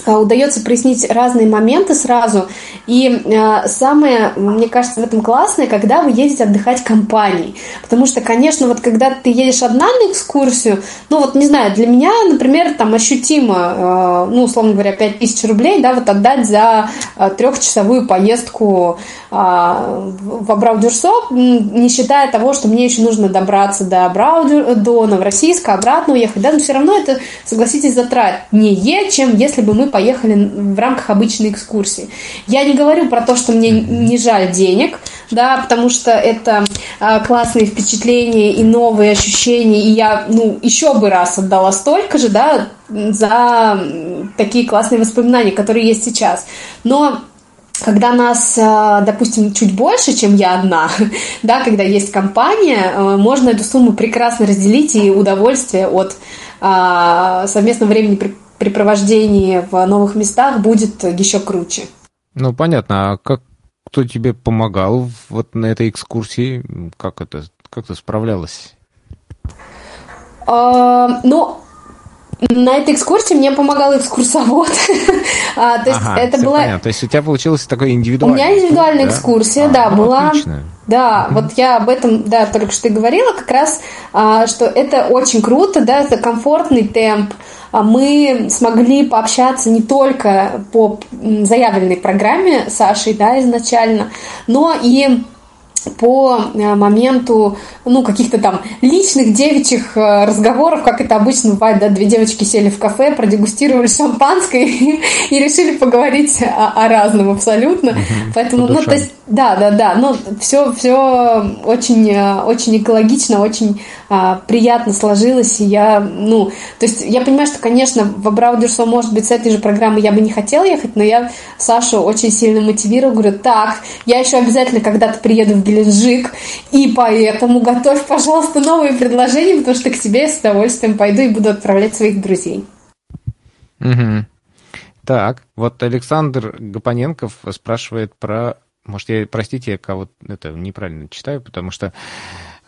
удается прояснить разные моменты сразу. И э, самое, мне кажется, в этом классное, когда вы едете отдыхать компанией. Потому что, конечно, вот когда ты едешь одна на экскурсию, ну вот, не знаю, для меня, например, там ощутимо, э, ну, условно говоря, 5000 рублей, да, вот отдать за э, трехчасовую поездку э, в Абрау-Дюрсо, не считая того, что мне еще нужно добраться до Абрау до Новороссийска, обратно уехать, да, но все равно это, согласитесь, затратнее, чем если бы мы поехали в рамках обычной экскурсии. Я не говорю про то, что мне не жаль денег, да, потому что это а, классные впечатления и новые ощущения, и я, ну, еще бы раз отдала столько же, да, за такие классные воспоминания, которые есть сейчас. Но когда нас, а, допустим, чуть больше, чем я одна, да, когда есть компания, а, можно эту сумму прекрасно разделить и удовольствие от совместного времени препровождении в новых местах будет еще круче. Ну, понятно. А как кто тебе помогал вот на этой экскурсии? Как это, как ты справлялась? А, ну, на этой экскурсии мне помогал экскурсовод. а, то есть ага, это была... Понятно. То есть у тебя получилась такая индивидуальная У меня индивидуальная да? экскурсия, а, да, ну, была. Отлично. Да, вот я об этом, да, только что и говорила, как раз, а, что это очень круто, да, это комфортный темп, а мы смогли пообщаться не только по заявленной программе Сашей, да, изначально, но и по э, моменту, ну, каких-то там личных девичьих э, разговоров, как это обычно бывает, да, две девочки сели в кафе, продегустировали шампанское и, и решили поговорить о, о разном абсолютно. Угу, Поэтому, ну, то есть, да, да, да, но все, все очень, э, очень экологично, очень а, приятно сложилось, и я, ну, то есть я понимаю, что, конечно, в Абраудерсо, может быть, с этой же программы я бы не хотела ехать, но я Сашу очень сильно мотивировала, говорю, так, я еще обязательно когда-то приеду в Геленджик, и поэтому готовь, пожалуйста, новые предложения, потому что к тебе я с удовольствием пойду и буду отправлять своих друзей. Угу. Так, вот Александр Гапоненков спрашивает про... Может, я, простите, я кого-то это неправильно читаю, потому что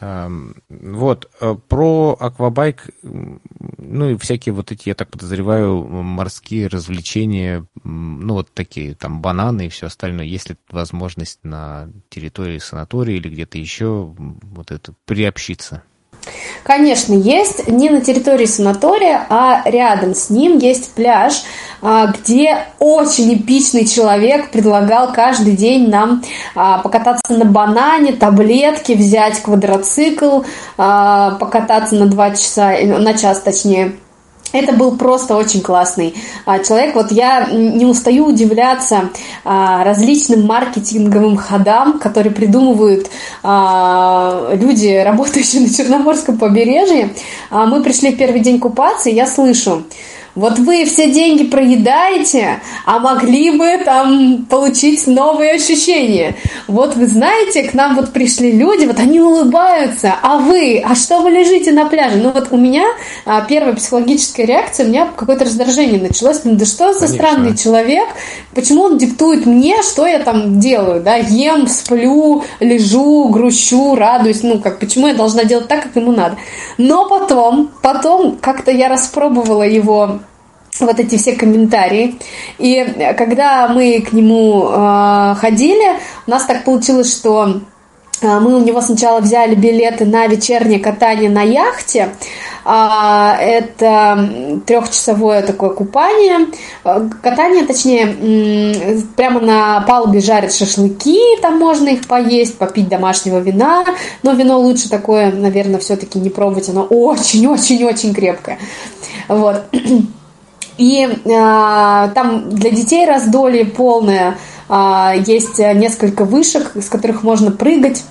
вот, э, про аквабайк, ну и всякие вот эти, я так подозреваю, морские развлечения, ну вот такие, там, бананы и все остальное. Есть ли возможность на территории санатория или где-то еще вот это приобщиться? Конечно, есть не на территории санатория, а рядом с ним есть пляж, а, где очень эпичный человек предлагал каждый день нам а, покататься на банане, таблетки, взять квадроцикл, а, покататься на два часа, на час точнее, это был просто очень классный а, человек. Вот я не устаю удивляться а, различным маркетинговым ходам, которые придумывают а, люди, работающие на Черноморском побережье. Мы пришли в первый день купаться, и я слышу, вот вы все деньги проедаете, а могли бы там получить новые ощущения. Вот вы знаете, к нам вот пришли люди, вот они улыбаются, а вы, а что вы лежите на пляже? Ну вот у меня а, первая психологическая реакция, у меня какое-то раздражение началось. Ну да что за Конечно. странный человек, почему он диктует мне, что я там делаю, да, ем, сплю, лежу, грущу, радуюсь, ну как, почему я должна делать так, как ему надо. Но потом, потом как-то я распробовала его вот эти все комментарии. И когда мы к нему э, ходили, у нас так получилось, что э, мы у него сначала взяли билеты на вечернее катание на яхте. А, это трехчасовое такое купание. Э, катание, точнее, прямо на палубе жарят шашлыки, там можно их поесть, попить домашнего вина. Но вино лучше такое, наверное, все-таки не пробовать, оно очень-очень-очень крепкое. Вот. И э, там для детей раздолье полное, э, есть несколько вышек, с которых можно прыгать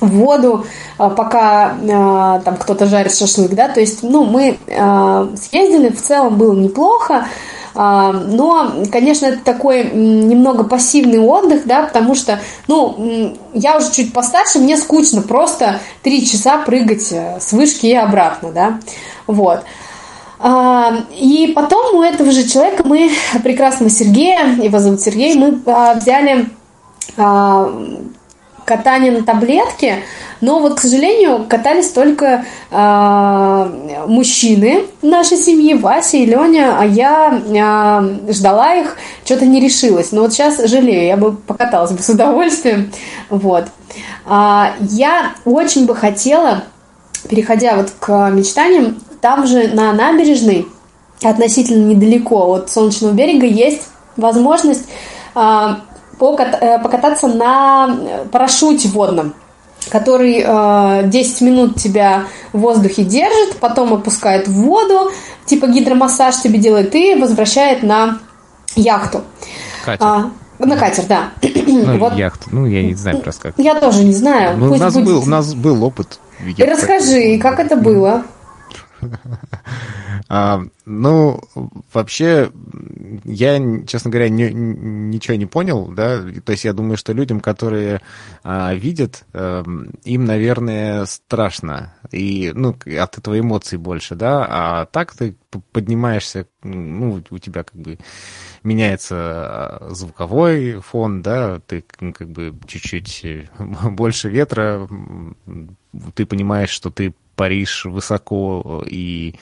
в воду, э, пока э, там кто-то жарит шашлык, да, то есть, ну, мы э, съездили, в целом было неплохо, э, но, конечно, это такой немного пассивный отдых, да, потому что, ну, я уже чуть постарше, мне скучно просто три часа прыгать э, с вышки и обратно, да, вот. А, и потом у этого же человека мы, прекрасного Сергея, его зовут Сергей, мы а, взяли а, катание на таблетке, но вот, к сожалению, катались только э, мужчины нашей семьи, Вася и Леня, а я э, ждала их, что-то не решилась. Но вот сейчас жалею, я бы покаталась бы с удовольствием. Вот. Э, я очень бы хотела, переходя вот к мечтаниям, там же на набережной, относительно недалеко от Солнечного берега, есть возможность а, э, покататься на парашюте водном который э, 10 минут тебя в воздухе держит, потом опускает в воду, типа гидромассаж тебе делает и возвращает на яхту. Катер. А, на катер, да. Ну, вот. яхту. Ну, я не знаю просто как. Я тоже не знаю. Ну, у, нас был, у нас был опыт. Расскажи, как это было? А, ну, вообще, я, честно говоря, не, ничего не понял, да, то есть я думаю, что людям, которые а, видят, а, им, наверное, страшно, и, ну, от этого эмоций больше, да, а так ты поднимаешься, ну, у тебя как бы меняется а, звуковой фон, да, ты как бы чуть-чуть больше ветра, ты понимаешь, что ты паришь высоко и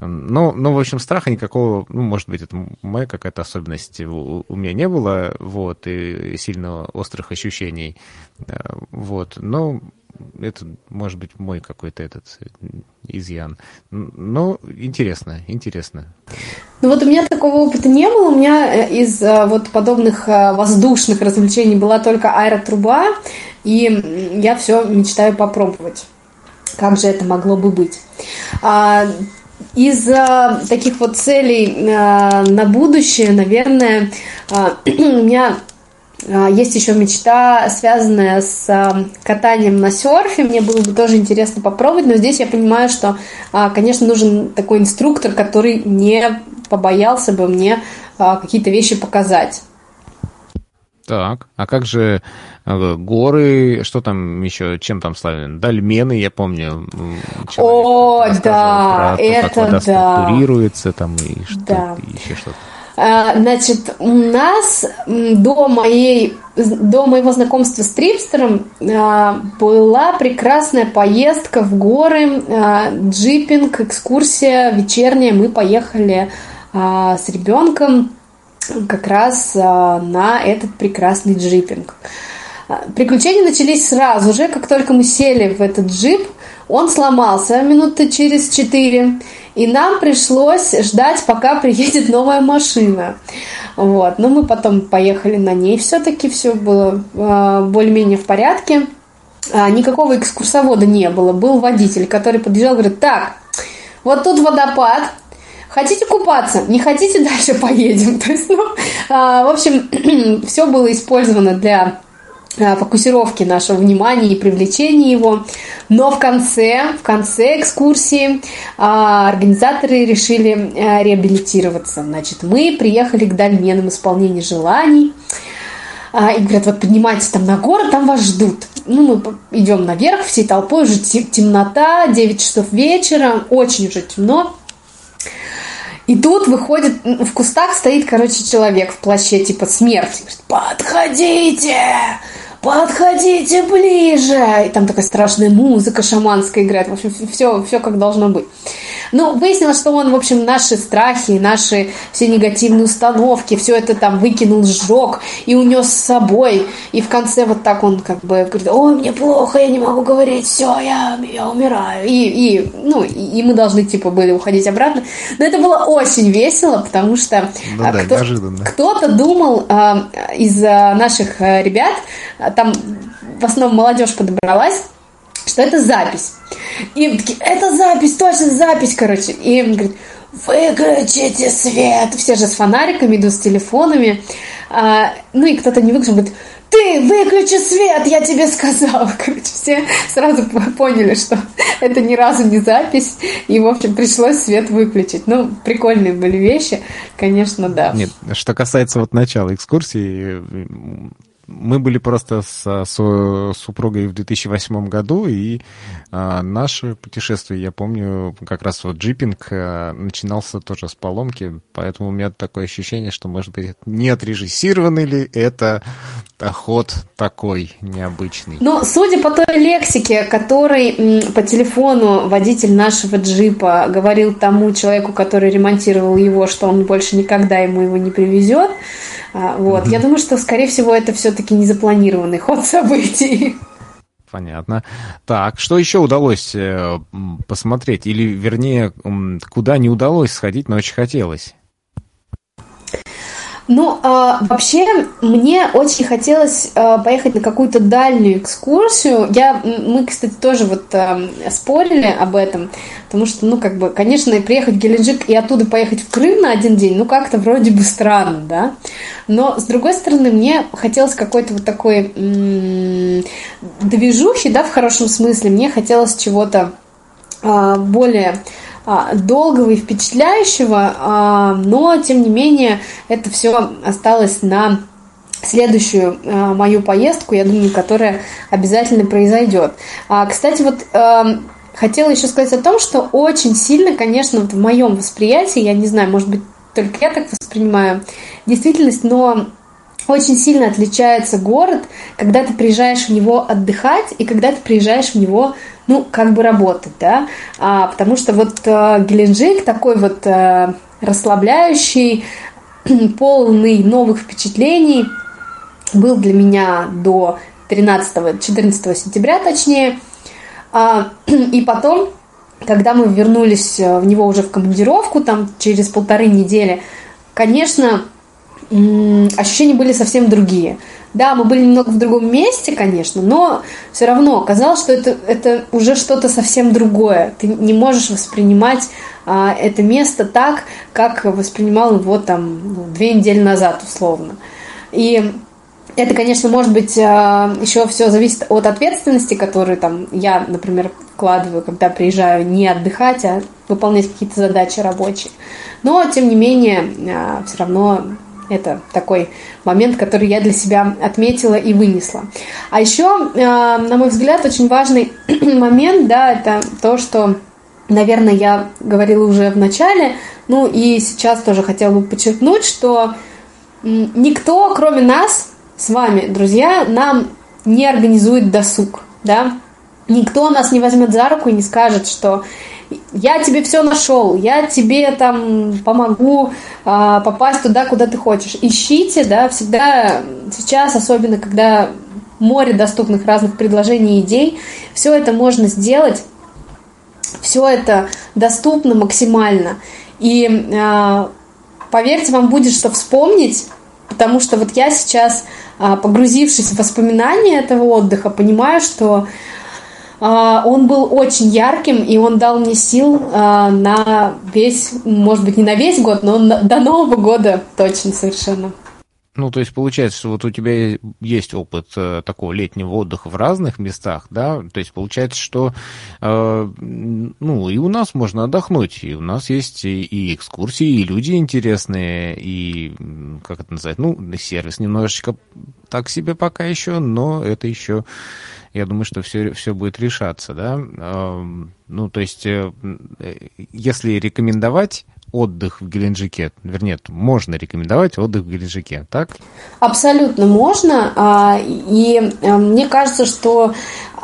ну, ну, в общем, страха никакого, ну, может быть, это моя какая-то особенность у, у меня не было, вот, и сильно острых ощущений, э, вот, но это, может быть, мой какой-то этот изъян. Но интересно, интересно. Ну вот у меня такого опыта не было. У меня э, из э, вот подобных воздушных развлечений была только аэротруба, и я все мечтаю попробовать. Как же это могло бы быть? А, из таких вот целей а, на будущее, наверное, а, у меня а, есть еще мечта, связанная с а, катанием на серфе. Мне было бы тоже интересно попробовать, но здесь я понимаю, что, а, конечно, нужен такой инструктор, который не побоялся бы мне а, какие-то вещи показать. Так, а как же горы, что там еще, чем там славен? Дольмены, я помню. О, да, то, это как вода да. структурируется там и что да. еще что-то. А, значит, у нас до моей до моего знакомства с Трипстером а, была прекрасная поездка в горы, джипинг, экскурсия вечерняя. Мы поехали с ребенком как раз на этот прекрасный джипинг. А, приключения начались сразу же, как только мы сели в этот джип, он сломался минуты через четыре, и нам пришлось ждать, пока приедет новая машина. Вот. Но мы потом поехали на ней, все-таки все было э, более-менее в порядке. А, никакого экскурсовода не было, был водитель, который подъезжал, говорит, так, вот тут водопад, Хотите купаться? Не хотите дальше поедем? То есть, ну, а, в общем, все было использовано для фокусировки нашего внимания и привлечения его. Но в конце, в конце экскурсии а, организаторы решили э, реабилитироваться. Значит, мы приехали к дольменам исполнению желаний. А, и говорят, вот поднимайтесь там на гору, там вас ждут. Ну, мы идем наверх всей толпой, уже темнота, 9 часов вечера, очень уже темно. И тут выходит, в кустах стоит, короче, человек в плаще типа смерти. Говорит, подходите, подходите ближе. И там такая страшная музыка шаманская играет. В общем, все, все как должно быть. Ну, выяснилось, что он, в общем, наши страхи, наши все негативные установки, все это там выкинул, сжег и унес с собой. И в конце вот так он как бы говорит, ой, мне плохо, я не могу говорить, все, я, я умираю. И, и, ну, и мы должны, типа, были уходить обратно. Но это было очень весело, потому что ну, да, кто, кто-то думал а, из а, наших а, ребят, а, там в основном молодежь подобралась, что это запись. И такие, это запись, точно запись, короче. И им говорит, выключите свет. Все же с фонариками идут, с телефонами. А, ну и кто-то не выключил, говорит, ты выключи свет, я тебе сказал. Короче, все сразу поняли, что это ни разу не запись, и, в общем, пришлось свет выключить. Ну, прикольные были вещи, конечно, да. Нет, что касается вот начала экскурсии, мы были просто с, с супругой в 2008 году, и а, наше путешествие, я помню, как раз вот джипинг а, начинался тоже с поломки, поэтому у меня такое ощущение, что, может быть, не отрежиссированный ли это ход такой необычный. Ну, судя по той лексике, которой по телефону водитель нашего джипа говорил тому человеку, который ремонтировал его, что он больше никогда ему его не привезет, а, вот. Я думаю, что, скорее всего, это все-таки незапланированный ход событий. Понятно. Так, что еще удалось э, посмотреть? Или, вернее, куда не удалось сходить, но очень хотелось? Ну, а, вообще, мне очень хотелось а, поехать на какую-то дальнюю экскурсию. Я, мы, кстати, тоже вот а, спорили об этом, потому что, ну, как бы, конечно, приехать в Геленджик и оттуда поехать в Крым на один день, ну, как-то вроде бы странно, да. Но, с другой стороны, мне хотелось какой-то вот такой м- движухи, да, в хорошем смысле. Мне хотелось чего-то а, более долгого и впечатляющего, а, но тем не менее это все осталось на следующую а, мою поездку, я думаю, которая обязательно произойдет. Кстати, вот хотела еще сказать о том, что очень сильно, конечно, в моем восприятии, я не знаю, может быть, только я так воспринимаю действительность, но очень сильно отличается город, когда ты приезжаешь в него отдыхать и когда ты приезжаешь в него ну, как бы работать, да, а, потому что вот э, Геленджик такой вот э, расслабляющий, полный новых впечатлений был для меня до 13-14 сентября, точнее, а, и потом, когда мы вернулись э, в него уже в командировку, там через полторы недели, конечно, ощущения были совсем другие. Да, мы были немного в другом месте, конечно, но все равно казалось, что это, это уже что-то совсем другое. Ты не можешь воспринимать а, это место так, как воспринимал его там ну, две недели назад, условно. И это, конечно, может быть, а, еще все зависит от ответственности, которую там я, например, вкладываю, когда приезжаю не отдыхать, а выполнять какие-то задачи рабочие. Но, тем не менее, а, все равно это такой момент, который я для себя отметила и вынесла. А еще, э, на мой взгляд, очень важный момент, да, это то, что, наверное, я говорила уже в начале, ну и сейчас тоже хотела бы подчеркнуть, что никто, кроме нас, с вами, друзья, нам не организует досуг, да, никто нас не возьмет за руку и не скажет, что я тебе все нашел, я тебе там помогу а, попасть туда, куда ты хочешь. Ищите, да, всегда сейчас, особенно когда море доступных разных предложений и идей, все это можно сделать, все это доступно максимально. И а, поверьте, вам будет что вспомнить, потому что вот я сейчас, а, погрузившись в воспоминания этого отдыха, понимаю, что он был очень ярким, и он дал мне сил а, на весь, может быть, не на весь год, но до Нового года точно совершенно. Ну, то есть получается, что вот у тебя есть опыт э, такого летнего отдыха в разных местах, да? То есть получается, что э, ну и у нас можно отдохнуть, и у нас есть и, и экскурсии, и люди интересные, и как это назвать, ну сервис немножечко так себе пока еще, но это еще, я думаю, что все все будет решаться, да? Ну, то есть, э, если рекомендовать отдых в Геленджике? Вернее, можно рекомендовать отдых в Геленджике, так? Абсолютно можно. А, и э, мне кажется, что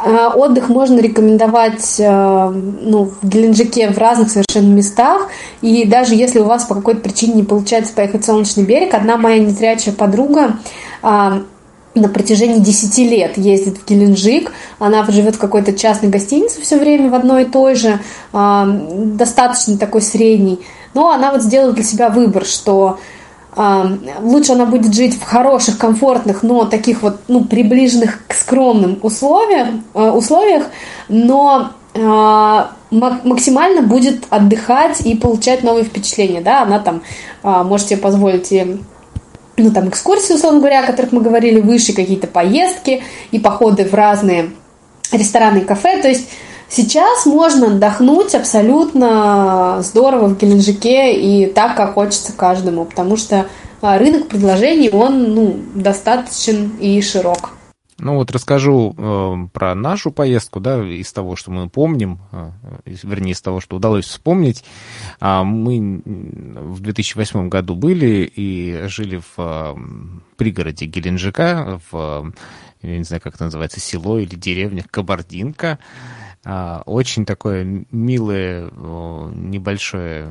э, отдых можно рекомендовать ну, в Геленджике в разных совершенно местах. И даже если у вас по какой-то причине не получается поехать в Солнечный берег, одна моя незрячая подруга а, на протяжении 10 лет ездит в Геленджик. Она живет в какой-то частной гостинице все время в одной и той же, а, достаточно такой средний. Но она вот сделала для себя выбор, что э, лучше она будет жить в хороших, комфортных, но таких вот, ну, приближенных к скромным условиях, э, условиях но э, максимально будет отдыхать и получать новые впечатления, да, она там может себе позволить ну, там, экскурсии, условно говоря, о которых мы говорили выше, какие-то поездки и походы в разные рестораны и кафе, то есть Сейчас можно отдохнуть абсолютно здорово в Геленджике и так, как хочется каждому, потому что а, рынок предложений, он ну, достаточен и широк. Ну вот расскажу э, про нашу поездку, да, из того, что мы помним, э, вернее, из того, что удалось вспомнить. А мы в 2008 году были и жили в э, пригороде Геленджика, в, я не знаю, как это называется, село или деревня Кабардинка. Очень такое милое, небольшое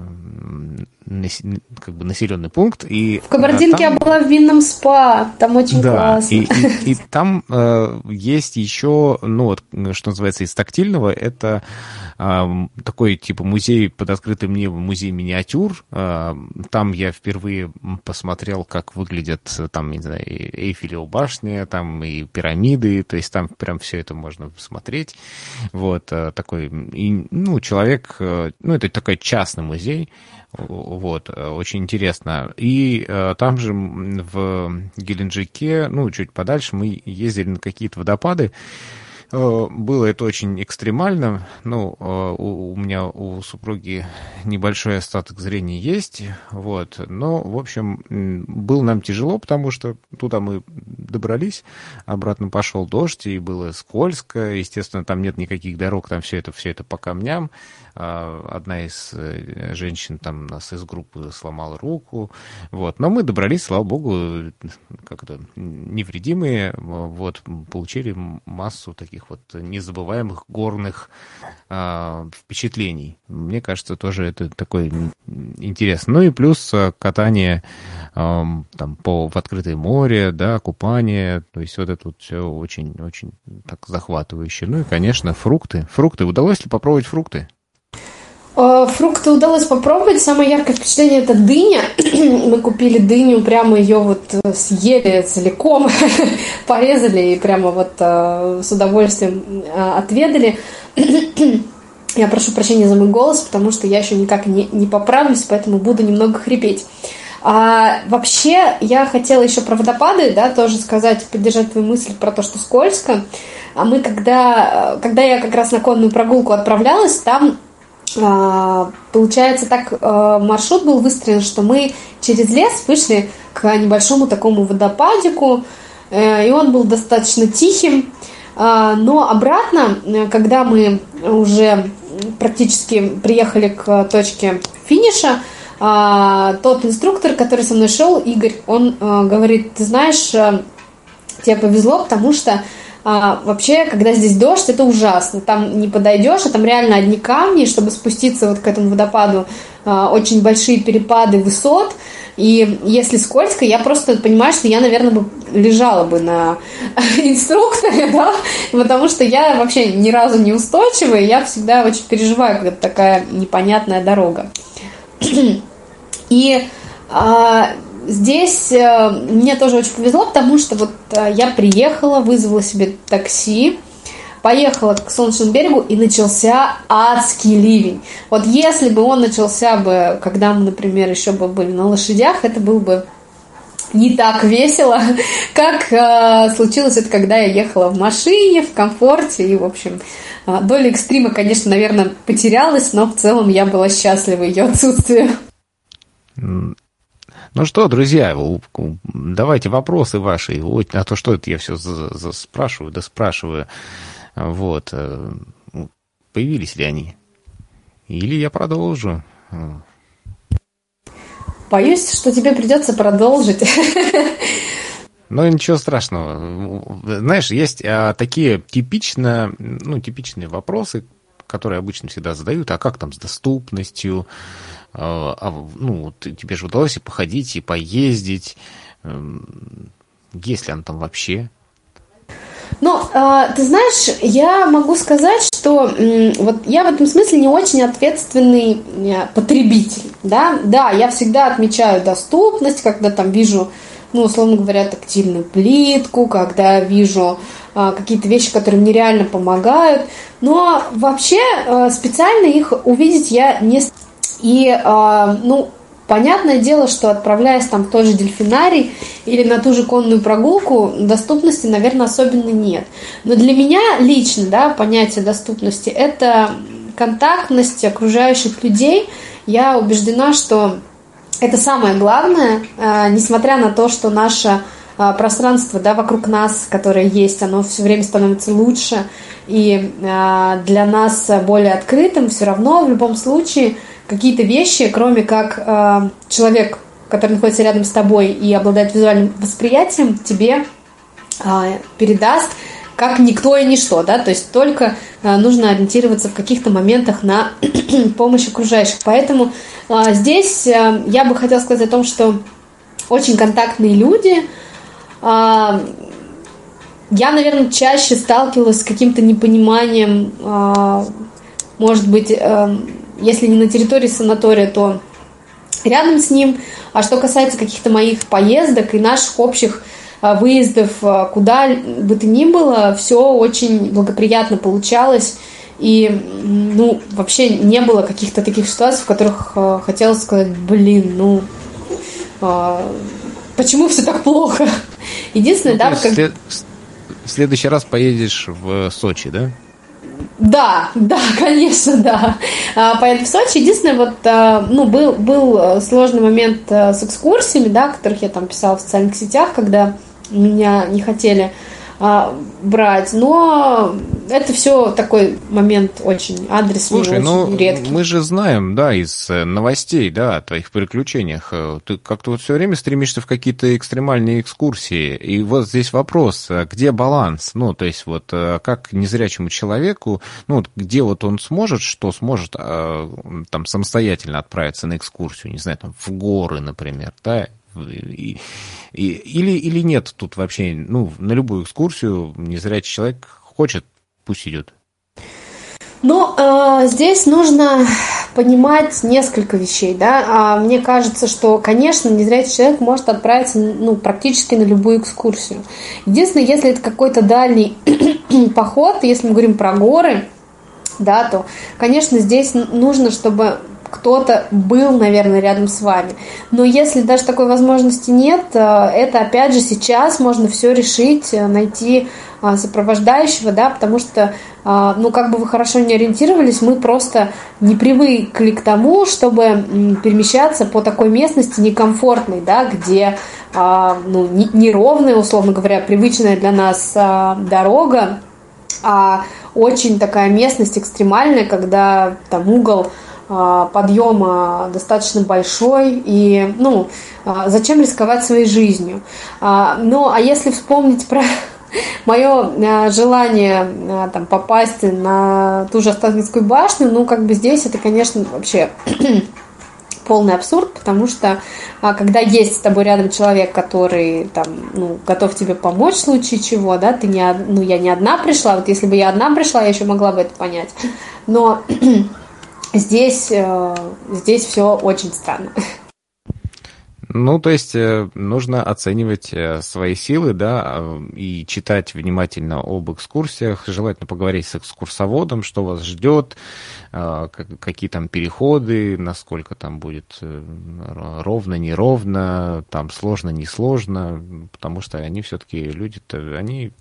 как бы населенный пункт. И в Кабардинке там... я была в винном спа, там очень да, классно. И, и, и там э, есть еще, ну вот, что называется, из тактильного, это такой типа музей под открытым небом, музей миниатюр. Там я впервые посмотрел, как выглядят там, не знаю, Эйфелева башня, там и пирамиды, то есть там прям все это можно посмотреть. Вот э, такой, и, ну, человек, э, ну, это такой частный музей, вот, э, очень интересно. И э, там же в Геленджике, ну, чуть подальше, мы ездили на какие-то водопады. Э, было это очень экстремально. Ну, э, у, у меня у супруги небольшой остаток зрения есть, вот. Но, в общем, было нам тяжело, потому что туда мы добрались, обратно пошел дождь, и было скользко. Естественно, там нет никаких дорог, там все это, все это по камням. А, одна из э, женщин там нас из группы сломала руку, вот. Но мы добрались, слава богу, как-то невредимые, вот, получили массу таких вот незабываемых горных а, впечатлений. Мне кажется, тоже это такой интересно. Ну и плюс а, катание там по в открытое море, да, купание, то есть вот это вот все очень-очень так захватывающе. Ну и, конечно, фрукты. Фрукты. Удалось ли попробовать фрукты? Э, фрукты удалось попробовать. Самое яркое впечатление это дыня. Мы купили дыню, прямо ее вот э, съели целиком, порезали и прямо вот э, с удовольствием отведали. Я прошу прощения за мой голос, потому что я еще никак не, не поправлюсь, поэтому буду немного хрипеть. А, вообще, я хотела еще про водопады, да, тоже сказать, поддержать твою мысль про то, что скользко. А мы, когда, когда я как раз на конную прогулку отправлялась, там получается, так а, маршрут был выстроен, что мы через лес вышли к небольшому такому водопадику, э, и он был достаточно тихим. А, но обратно, э, когда мы уже практически приехали к точке финиша, тот инструктор, который со мной шел, Игорь, он э, говорит, ты знаешь, тебе повезло, потому что а, вообще, когда здесь дождь, это ужасно. Там не подойдешь, а там реально одни камни, чтобы спуститься вот к этому водопаду, а, очень большие перепады высот. И если скользко, я просто понимаю, что я, наверное, бы лежала бы на инструкторе, да, потому что я вообще ни разу не устойчивая, я всегда очень переживаю, когда такая непонятная дорога. И а, Здесь э, мне тоже очень повезло, потому что вот э, я приехала, вызвала себе такси, поехала к Солнечному берегу и начался адский ливень. Вот если бы он начался бы, когда мы, например, еще бы были на лошадях, это был бы не так весело, как э, случилось это, когда я ехала в машине, в комфорте. И, в общем, э, доля экстрима, конечно, наверное, потерялась, но в целом я была счастлива ее отсутствию. Ну что, друзья, давайте вопросы ваши. А то что это я все спрашиваю, да спрашиваю. Вот. Э, появились ли они? Или я продолжу? Боюсь, что тебе придется продолжить. Ну, ничего страшного. Знаешь, есть а, такие типично, ну, типичные вопросы, которые обычно всегда задают. А как там с доступностью? А, а, ну, тебе же удалось и походить, и поездить. Есть ли она там вообще? Ну, э, ты знаешь, я могу сказать, что вот я в этом смысле не очень ответственный э, потребитель, да, да, я всегда отмечаю доступность, когда там вижу, ну, условно говоря, тактильную плитку, когда вижу э, какие-то вещи, которые мне реально помогают, но вообще э, специально их увидеть я не и, э, ну, Понятное дело, что отправляясь там в тот же дельфинарий или на ту же конную прогулку, доступности, наверное, особенно нет. Но для меня лично, да, понятие доступности – это контактность окружающих людей. Я убеждена, что это самое главное, э, несмотря на то, что наше э, пространство да, вокруг нас, которое есть, оно все время становится лучше и э, для нас более открытым, все равно в любом случае – какие-то вещи, кроме как э, человек, который находится рядом с тобой и обладает визуальным восприятием, тебе передаст как никто и ничто, да, то есть только нужно ориентироваться в каких-то моментах на помощь окружающих. Поэтому здесь я бы хотела сказать о том, что очень контактные люди, я, наверное, чаще сталкивалась с каким-то непониманием, э, может быть, э, если не на территории санатория, то рядом с ним. А что касается каких-то моих поездок и наших общих а, выездов а, куда бы то ни было, все очень благоприятно получалось. И, ну, вообще не было каких-то таких ситуаций, в которых э, хотелось сказать, блин, ну, почему все так плохо? Единственное, ну, да, как... След... В следующий раз поедешь в Сочи, да? Да, да, конечно, да. А, поэтому в Сочи единственное, вот, а, ну, был, был э, сложный момент э, с экскурсиями, да, которых я там писала в социальных сетях, когда меня не хотели а, брать. Но это все такой момент очень адресный, Слушай, очень ну, редкий. мы же знаем, да, из э, новостей, да, о твоих приключениях. Э, ты как-то вот все время стремишься в какие-то экстремальные экскурсии. И вот здесь вопрос, а где баланс? Ну, то есть вот э, как незрячему человеку, ну, где вот он сможет, что сможет там самостоятельно отправиться на экскурсию, не знаю, там в горы, например, да, и, и, или, или нет тут вообще, ну, на любую экскурсию незрячий человек хочет, пусть идет. Ну, э, здесь нужно понимать несколько вещей, да. А мне кажется, что, конечно, незрячий человек может отправиться, ну, практически на любую экскурсию. Единственное, если это какой-то дальний поход, если мы говорим про горы, да, то, конечно, здесь нужно, чтобы кто-то был, наверное, рядом с вами. Но если даже такой возможности нет, э, это опять же сейчас можно все решить, э, найти сопровождающего, да, потому что, ну, как бы вы хорошо не ориентировались, мы просто не привыкли к тому, чтобы перемещаться по такой местности некомфортной, да, где, ну, неровная, условно говоря, привычная для нас дорога, а очень такая местность экстремальная, когда там угол а, подъема достаточно большой, и, ну, а, зачем рисковать своей жизнью? А, ну, а если вспомнить про мое желание там, попасть на ту же Останкинскую башню, ну, как бы здесь это, конечно, вообще полный абсурд, потому что когда есть с тобой рядом человек, который там, ну, готов тебе помочь в случае чего, да, ты не, ну, я не одна пришла, вот если бы я одна пришла, я еще могла бы это понять, но Здесь, э, здесь все очень странно. Ну, то есть э, нужно оценивать э, свои силы, да, э, и читать внимательно об экскурсиях, желательно поговорить с экскурсоводом, что вас ждет, какие там переходы, насколько там будет ровно, неровно, там сложно, несложно, потому что они все-таки люди-то, они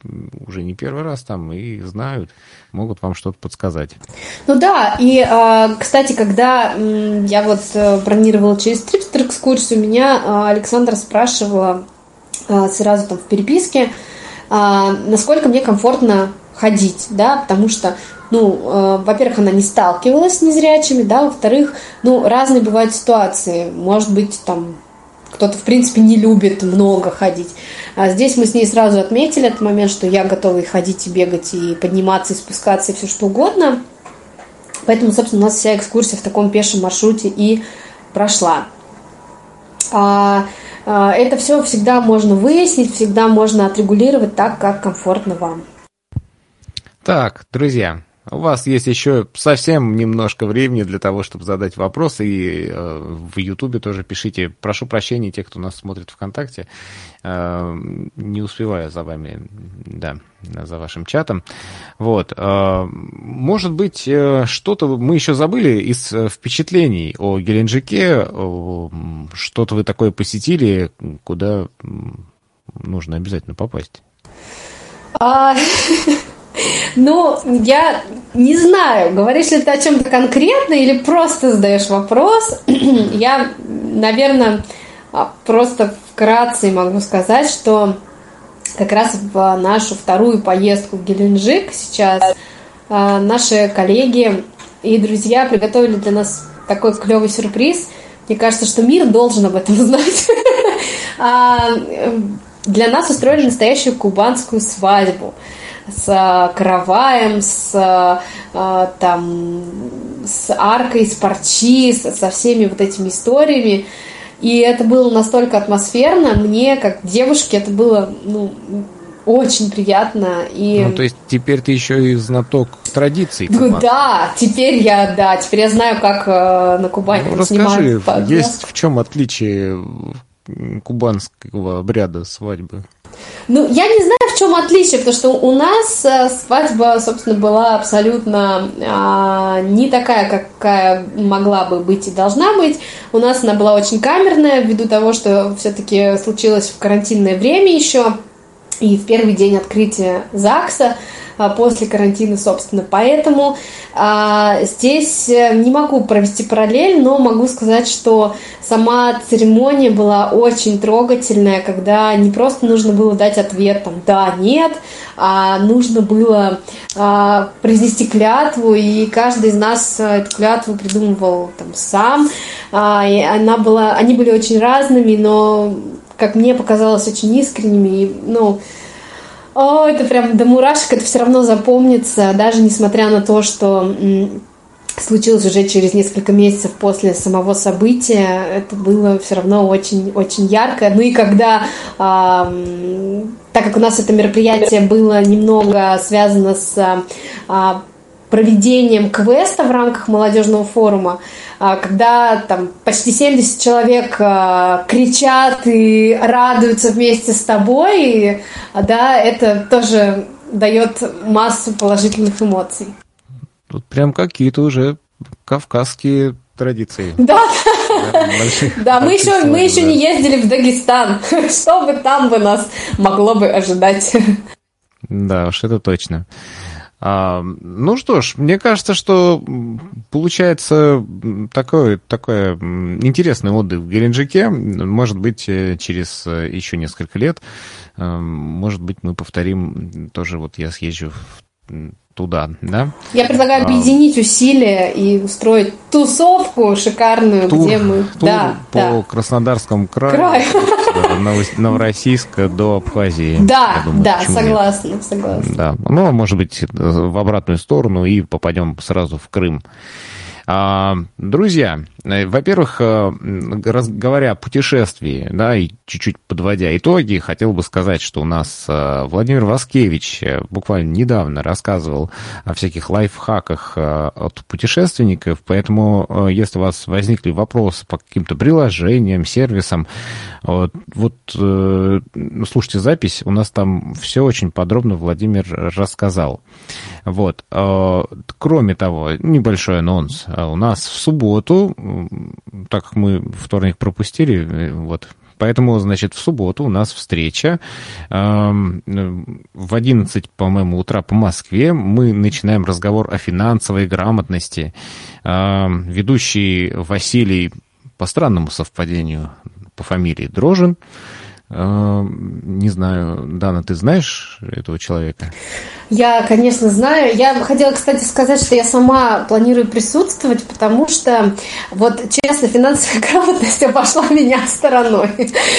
уже не первый раз там и знают, могут вам что-то подсказать. Ну да, и, а, кстати, когда я вот бронировала через Трипстер экскурсию, меня а, Александра спрашивала а, сразу там в переписке, а, насколько мне комфортно ходить, да, потому что, ну, во-первых, она не сталкивалась с незрячими, да, во-вторых, ну, разные бывают ситуации, может быть, там, кто-то, в принципе, не любит много ходить. А здесь мы с ней сразу отметили этот момент, что я готова и ходить, и бегать, и подниматься, и спускаться, и все что угодно. Поэтому, собственно, у нас вся экскурсия в таком пешем маршруте и прошла. А, а, это все всегда можно выяснить, всегда можно отрегулировать так, как комфортно вам. Так, друзья, у вас есть еще совсем немножко времени для того, чтобы задать вопросы. И э, в Ютубе тоже пишите. Прошу прощения тех, кто нас смотрит ВКонтакте. Э, не успеваю за вами, да, за вашим чатом. Вот. Э, может быть, э, что-то мы еще забыли из э, впечатлений о Геленджике. Что-то вы такое посетили, куда нужно обязательно попасть? Ну, я не знаю, говоришь ли ты о чем-то конкретно или просто задаешь вопрос. я, наверное, а, просто вкратце могу сказать, что как раз в нашу вторую поездку в Геленджик сейчас а, наши коллеги и друзья приготовили для нас такой клевый сюрприз. Мне кажется, что мир должен об этом знать. А, для нас устроили настоящую кубанскую свадьбу с э, караваем, с, э, там, с аркой, с парчи, со всеми вот этими историями. И это было настолько атмосферно. Мне, как девушке, это было ну, очень приятно. И... Ну, то есть теперь ты еще и знаток традиций. Ну, да, теперь я, да, теперь я знаю, как э, на Кубани ну, расскажи, есть в чем отличие кубанского обряда свадьбы? Ну, я не знаю, в чем отличие, потому что у нас э, свадьба, собственно, была абсолютно а, не такая, какая могла бы быть и должна быть. У нас она была очень камерная, ввиду того, что все-таки случилось в карантинное время еще. И в первый день открытия ЗАГСа а, после карантина, собственно. Поэтому а, здесь э, не могу провести параллель, но могу сказать, что сама церемония была очень трогательная, когда не просто нужно было дать ответ там «да», «нет», а нужно было а, произнести клятву, и каждый из нас э, эту клятву придумывал там сам. А, и она была, они были очень разными, но как мне показалось, очень искренними. И, ну, о, это прям до мурашек, это все равно запомнится, даже несмотря на то, что случилось уже через несколько месяцев после самого события, это было все равно очень-очень ярко. Ну и когда, э, так как у нас это мероприятие было немного связано с э, проведением квеста в рамках молодежного форума, а, когда там почти 70 человек а, кричат и радуются вместе с тобой, и, да, это тоже дает массу положительных эмоций. Тут прям какие-то уже кавказские традиции. Да, да, мы еще, мы еще не ездили в Дагестан. Что бы там бы нас могло бы ожидать? Да, уж это точно. А, ну что ж, мне кажется, что получается такой, такой интересный отдых в Геленджике. Может быть, э, через э, еще несколько лет, э, может быть, мы повторим тоже, вот я съезжу в туда, да? Я предлагаю а. объединить усилия и устроить тусовку шикарную, тур, где мы... Тур да, по да. Краснодарскому краю, краю. Новороссийска до Абхазии. Да, думаю, да, согласна, нет? согласна. Да, ну, может быть, в обратную сторону и попадем сразу в Крым. А, друзья, э, во-первых, э, говоря о путешествии, да, и чуть-чуть подводя итоги, хотел бы сказать, что у нас Владимир Васкевич буквально недавно рассказывал о всяких лайфхаках от путешественников, поэтому если у вас возникли вопросы по каким-то приложениям, сервисам, вот, вот слушайте запись, у нас там все очень подробно Владимир рассказал. Вот. Кроме того, небольшой анонс. А у нас в субботу, так как мы вторник пропустили, э, вот, Поэтому, значит, в субботу у нас встреча. В 11, по-моему, утра по Москве мы начинаем разговор о финансовой грамотности. Ведущий Василий, по странному совпадению, по фамилии Дрожин, не знаю, Дана, ты знаешь этого человека? Я, конечно, знаю. Я хотела, кстати, сказать, что я сама планирую присутствовать, потому что, вот, честно, финансовая грамотность обошла меня стороной.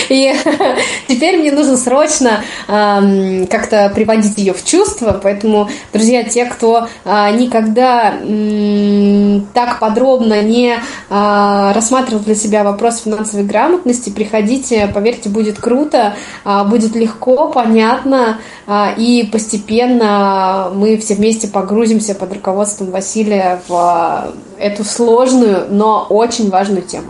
И теперь мне нужно срочно э, как-то приводить ее в чувство. Поэтому, друзья, те, кто э, никогда э, так подробно не э, рассматривал для себя вопрос финансовой грамотности, приходите, поверьте, будет круто, э, будет легко, понятно э, и постепенно мы все вместе погрузимся под руководством Василия в эту сложную, но очень важную тему.